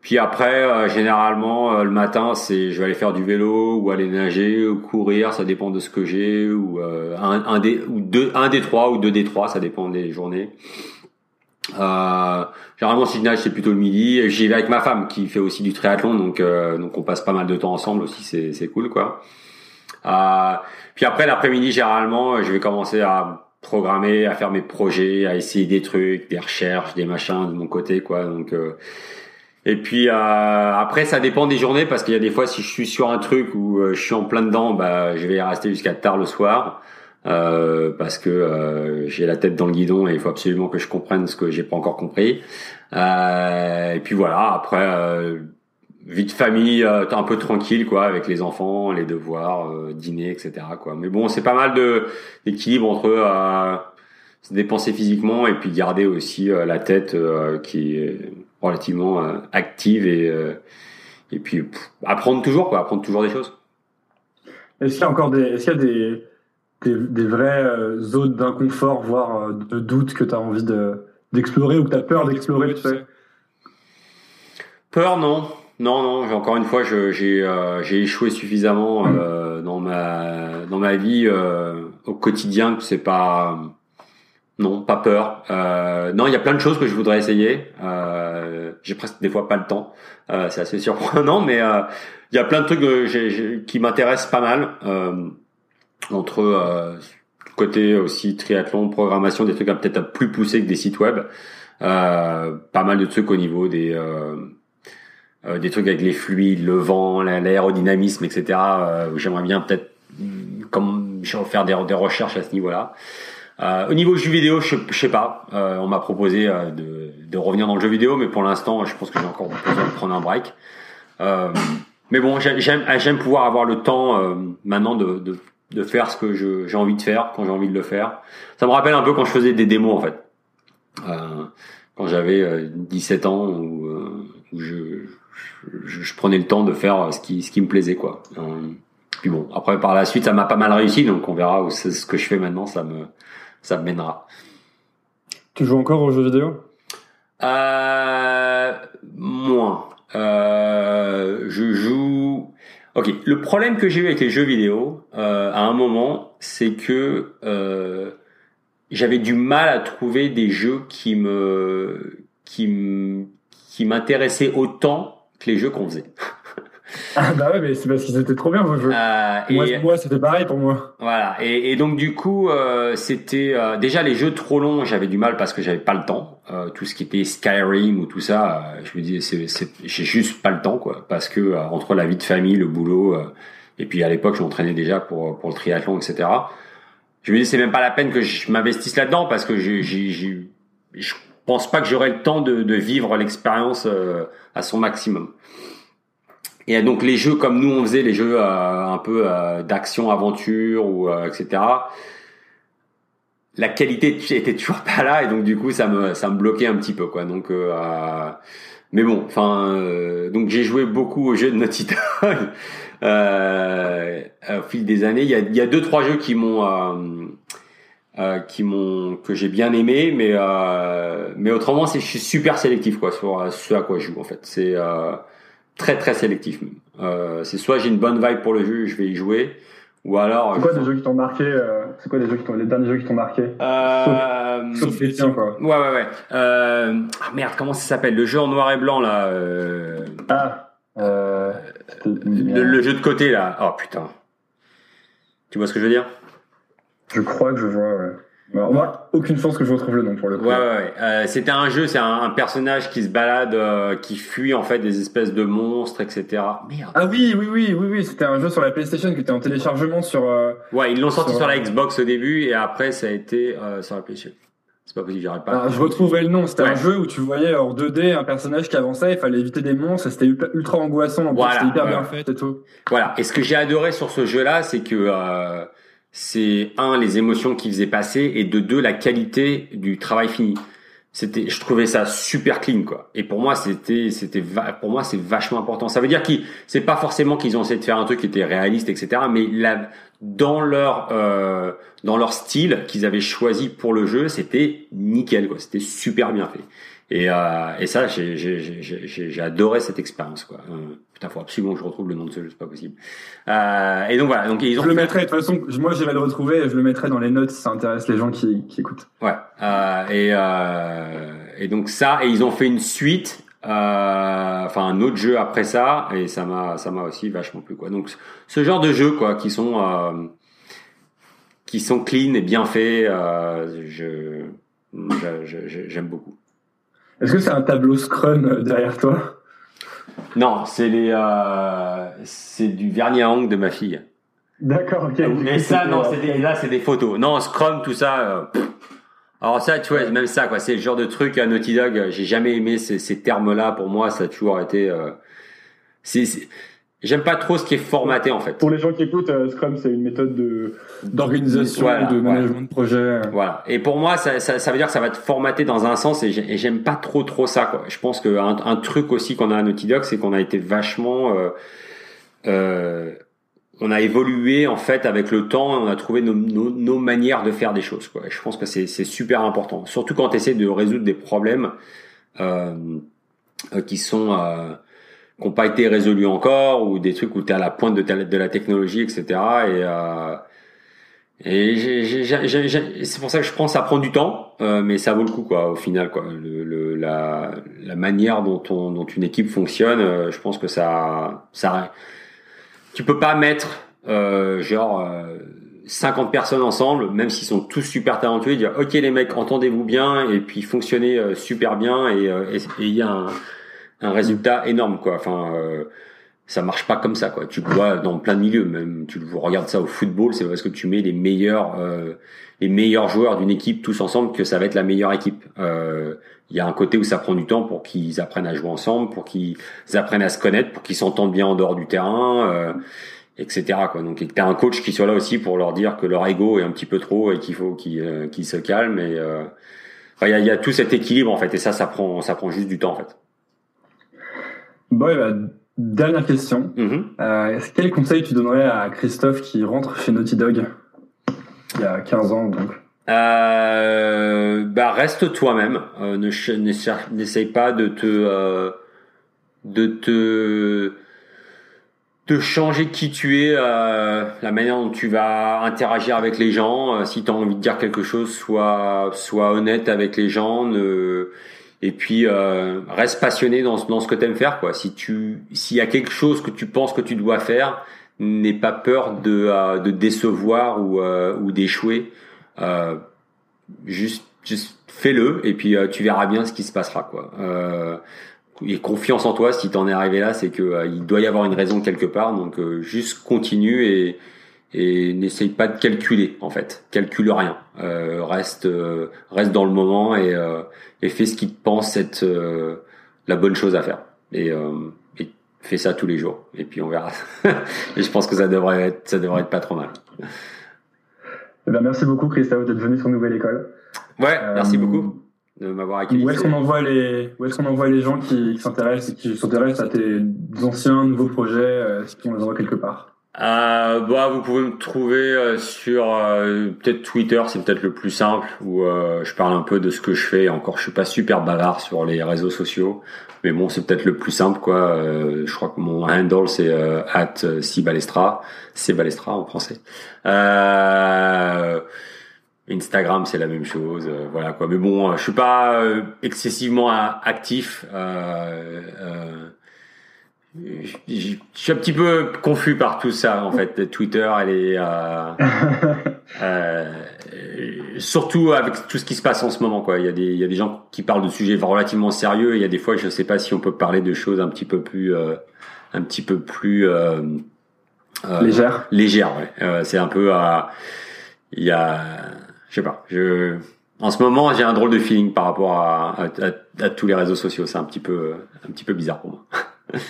puis après, généralement, le matin, c'est je vais aller faire du vélo ou aller nager ou courir, ça dépend de ce que j'ai ou un, un des ou deux un des trois ou deux des trois, ça dépend des journées. Euh, généralement, si je nage, c'est plutôt le midi. J'y vais avec ma femme qui fait aussi du triathlon, donc euh, donc on passe pas mal de temps ensemble aussi. C'est c'est cool quoi. Euh, puis après l'après-midi, généralement, je vais commencer à programmer, à faire mes projets, à essayer des trucs, des recherches, des machins de mon côté quoi. Donc euh, et puis euh, après, ça dépend des journées parce qu'il y a des fois, si je suis sur un truc où je suis en plein dedans, bah je vais rester jusqu'à tard le soir. Euh, parce que euh, j'ai la tête dans le guidon et il faut absolument que je comprenne ce que j'ai pas encore compris. Euh, et puis voilà, après euh, vie de famille un peu tranquille quoi, avec les enfants, les devoirs, dîner, etc. quoi. Mais bon, c'est pas mal de d'équilibre entre se dépenser physiquement et puis garder aussi la tête qui est relativement active et et puis apprendre toujours quoi, apprendre toujours des choses. Est-ce qu'il y a encore des est-ce qu'il y a des des, des vraies euh, zones d'inconfort, voire euh, de doute que tu as envie d'explorer ou que tu as peur d'explorer, tu sais Peur, non. Non, non, j'ai- encore une fois, je- j'ai euh, j'ai échoué suffisamment euh, dans ma dans ma vie euh, au quotidien que c'est pas non, pas peur. Euh, non, il y a plein de choses que je voudrais essayer. Euh, j'ai presque des fois pas le temps. Euh, c'est assez surprenant, mais euh, il y a plein de trucs que j'ai- j'ai- qui m'intéressent pas mal. Entre euh, côté aussi triathlon, programmation, des trucs peut-être plus poussés que des sites web. Euh, pas mal de trucs au niveau des euh, euh, des trucs avec les fluides, le vent, la- l'aérodynamisme, etc. J'aimerais bien peut-être mm, comme faire des, recherches à ce niveau-là. Au niveau jeu vidéo, je, je sais pas. On m'a proposé de, revenir dans le jeu vidéo, mais pour l'instant, je pense que j'ai encore besoin de prendre un break. Mais bon, j'ai- j'aime pouvoir avoir le temps maintenant de, de faire ce que je- j'ai envie de faire quand j'ai envie de le faire. Ça me rappelle un peu quand je faisais des démos en fait. Euh, quand j'avais euh, 17 ans où, euh, où je, je, je prenais le temps de faire ce qui, ce qui me plaisait quoi. Euh, puis bon, après par la suite ça m'a pas mal réussi donc on verra où c'est ce que je fais maintenant ça me ça me mènera. Tu joues encore aux jeux vidéo? Euh, moins. Euh, je joue. Ok. Le problème que j'ai eu avec les jeux vidéo euh, à un moment, c'est que euh, j'avais du mal à trouver des jeux qui me qui m'intéressaient autant que les jeux qu'on faisait. Ah bah ouais, mais c'est parce qu'ils étaient trop bien vos jeux. Euh, Moi, et- moi c'était pareil pour moi. Voilà. Et, et donc du coup, euh, c'était euh, déjà les jeux trop longs. J'avais du mal parce que j'avais pas le temps. Euh, tout ce qui était Skyrim ou tout ça, je me disais, c'est, c'est, j'ai juste pas le temps, quoi. Parce que entre la vie de famille, le boulot, et puis à l'époque, je m'entraînais déjà pour pour le triathlon, etc. Je me dis, c'est même pas la peine que je m'investisse là-dedans parce que j'ai, j'ai, j'ai- je pense pas que j'aurai le temps de, de vivre l'expérience à son maximum. Et donc les jeux comme nous on faisait, les jeux euh, un peu euh, d'action aventure ou euh, etc. La qualité était toujours pas là et donc du coup ça me ça me bloquait un petit peu quoi. Donc euh, euh, mais bon, enfin euh, donc j'ai joué beaucoup aux jeux de Naughty Dog au fil des années. Il y a il y a deux trois jeux qui m'ont qui m'ont que j'ai bien aimé mais mais autrement c'est je suis super sélectif quoi sur ce à quoi je joue en fait. C'est très très sélectif. Euh, c'est soit j'ai une bonne vibe pour le jeu, je vais y jouer, ou alors. C'est quoi je- des jeux qui t'ont marqué euh, C'est quoi des jeux qui t'ont, les derniers jeux qui t'ont marqué? Euh, Sauf les tiens, quoi. Ouais ouais ouais. Euh, ah merde, comment ça s'appelle? Le jeu en noir et blanc là. euh, Ah, euh, le, le jeu de côté là. Oh putain. Tu vois ce que je veux dire? Je crois que je vois. Ouais. Moi, aucune chance que je retrouve le nom pour le coup. Ouais, ouais, ouais. Euh, c'était un jeu, c'est un, un personnage qui se balade, euh, qui fuit en fait des espèces de monstres, etc. Merde. Ah oui, oui, oui, oui, oui, c'était un jeu sur la PlayStation qui était en téléchargement sur. euh, Ouais, ils l'ont sorti Sur- la Xbox au début et après ça a été euh, sur la PlayStation. C'est pas possible, j'arrive pas. Alors, je retrouverai le nom. C'était Ouais. un jeu où tu voyais en 2D un personnage qui avançait, il fallait éviter des monstres, c'était ultra, angoissant. En Voilà, c'était hyper bien fait et tout. Voilà. Et ce que j'ai adoré sur ce jeu-là, c'est que euh, c'est un les émotions qu'il faisait passer et de deux la qualité du travail fini. C'était, je trouvais ça super clean quoi. Et pour moi, c'était, c'était, pour moi, c'est vachement important. Ça veut dire qu'ils, c'est pas forcément qu'ils ont essayé de faire un truc qui était réaliste, etc. Mais là, dans leur, euh, dans leur style qu'ils avaient choisi pour le jeu, c'était nickel quoi. C'était super bien fait. Et, euh, et ça, j'ai, adoré cette expérience quoi. Euh, putain, faut absolument que je retrouve le nom de ce jeu, c'est pas possible. Euh, et donc voilà, donc ils ont Je le mettrai, de toute façon, moi j'allais le retrouver et je le mettrai dans les notes si ça intéresse les gens qui, qui écoutent. Ouais. Euh, et, euh, et donc ça, et ils ont fait une suite, euh, enfin un autre jeu après ça, et ça m'a, ça m'a aussi vachement plu quoi. Donc ce genre de jeux quoi, qui sont, euh, qui sont clean et bien faits, euh, je, j'aime beaucoup. Est-ce que c'est un tableau Scrum derrière toi? Non, c'est les, euh, c'est du vernis à ongles de ma fille. D'accord, ok. Mais ça, non, c'est des, là, c'est des photos. Non, Scrum, tout ça. pff. Alors ça, tu vois, même ça, quoi. C'est le genre de truc à Naughty Dog. euh, J'ai jamais aimé ces, ces termes-là. Pour moi, ça a toujours été. euh, c'est, j'aime pas trop ce qui est formaté, en fait. Pour les gens qui écoutent, euh, Scrum c'est une méthode de d'organisation, Voilà, de management de projet. Voilà. Et pour moi, ça, ça, ça veut dire que ça va te formater dans un sens et j'ai- et j'aime pas trop trop ça. Quoi. Je pense qu'un un truc aussi qu'on a à Naughty Dog, c'est qu'on a été vachement, euh, euh, on a évolué en fait avec le temps. et On a trouvé nos, nos, nos manières de faire des choses. Quoi. Je pense que c'est super important, surtout quand tu essaies de résoudre des problèmes euh, euh, qui sont euh, qui n'ont pas été résolus encore ou des trucs où tu es à la pointe de, de la technologie, etc. Et, euh, et c'est pour ça que je pense ça prend du temps, euh, mais ça vaut le coup quoi. Au final, quoi, le, le, la, la manière dont, on, dont une équipe fonctionne, euh, je pense que ça, ça, tu peux pas mettre euh, genre 50 personnes ensemble, même s'ils sont tous super talentueux, dire ok les mecs, entendez-vous bien et puis fonctionnez super bien et il y a un, un résultat énorme quoi. Enfin ça marche pas comme ça quoi. Tu vois dans plein de milieux, même tu regardes ça au football, c'est parce que tu mets les meilleurs euh, les meilleurs joueurs d'une équipe tous ensemble que ça va être la meilleure équipe. Euh, il y a un côté où ça prend du temps pour qu'ils apprennent à jouer ensemble, pour qu'ils apprennent à se connaître, pour qu'ils s'entendent bien en dehors du terrain, euh, etc. Quoi. Donc t'as un coach qui soit là aussi pour leur dire que leur ego est un petit peu trop et qu'il faut qu'ils euh, se calment. Et il y, a, y, a, tout cet équilibre en fait, et ça, ça prend ça prend juste du temps en fait. Bon, bah, Dernière question. Mm-hmm. Euh, quel conseil tu donnerais à Christophe qui rentre chez Naughty Dog il y a 15 ans donc? Euh, bah reste toi-même. Euh, n'essaye pas de te euh, de te de changer qui tu es, euh, la manière dont tu vas interagir avec les gens. si tu as envie de dire quelque chose, sois sois honnête avec les gens. Ne et puis euh, reste passionné dans, dans ce que tu aimes faire quoi. Si tu s'il y a quelque chose que tu penses que tu dois faire, n'aie pas peur de, euh, de décevoir ou, euh, ou d'échouer. Euh, juste juste fais-le et puis tu verras bien ce qui se passera quoi. et confiance en toi si t'en es arrivé là, c'est que il doit y avoir une raison quelque part. Donc juste continue et et n'essaye pas de calculer en fait, calcule rien, euh, reste euh, reste dans le moment et, euh, et fais ce qui te pense être euh, la bonne chose à faire et, et fais ça tous les jours et puis on verra. et je pense que ça devrait être ça devrait être pas trop mal. Eh ben, merci beaucoup Christophe d'être venu sur Nouvelle École. Ouais, merci beaucoup de m'avoir accueilli. Où est-ce qu'on envoie les où est-ce qu'on envoie les gens qui, qui s'intéressent qui s'intéressent à tes anciens nouveaux projets, est-ce qu'on les envoie quelque part? Euh, bah, vous pouvez me trouver euh, sur euh, peut-être Twitter, c'est peut-être le plus simple où euh, je parle un peu de ce que je fais. Encore, je suis pas super bavard sur les réseaux sociaux, mais bon, c'est peut-être le plus simple quoi. je crois que mon handle c'est at cbalestra, cbalestra en français. Instagram, c'est la même chose, voilà quoi. Mais bon, je suis pas excessivement actif. Euh, je suis un petit peu confus par tout ça en fait. Twitter, elle est euh, euh, surtout avec tout ce qui se passe en ce moment quoi. Il y a des il y a des gens qui parlent de sujets relativement sérieux. Et il y a des fois, je sais pas si on peut parler de choses un petit peu plus euh, un petit peu plus euh, légère. Légère, ouais. c'est un peu il y a je sais pas. Je en ce moment, j'ai un drôle de feeling par rapport à, à, à, à tous les réseaux sociaux. C'est un petit peu un petit peu bizarre pour moi.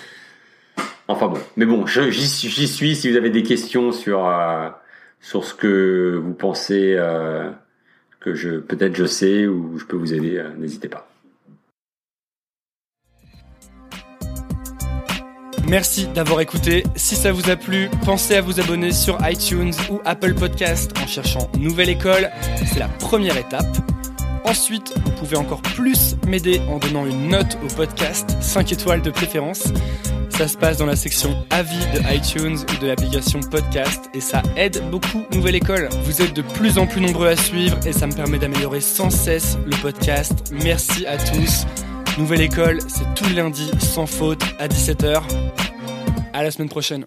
Enfin bon, mais bon, j'y suis. Si vous avez des questions sur euh, sur ce que vous pensez euh, que je peut-être je sais ou je peux vous aider, euh, n'hésitez pas. Merci d'avoir écouté. Si ça vous a plu, pensez à vous abonner sur iTunes ou Apple Podcast en cherchant Nouvelle École. C'est la première étape. Ensuite, vous pouvez encore plus m'aider en donnant une note au podcast, 5 étoiles de préférence. Ça se passe dans la section avis de iTunes ou de l'application podcast et ça aide beaucoup Nouvelle École. Vous êtes de plus en plus nombreux à suivre et ça me permet d'améliorer sans cesse le podcast. Merci à tous. Nouvelle École, c'est tout lundi sans faute à 17h. À la semaine prochaine.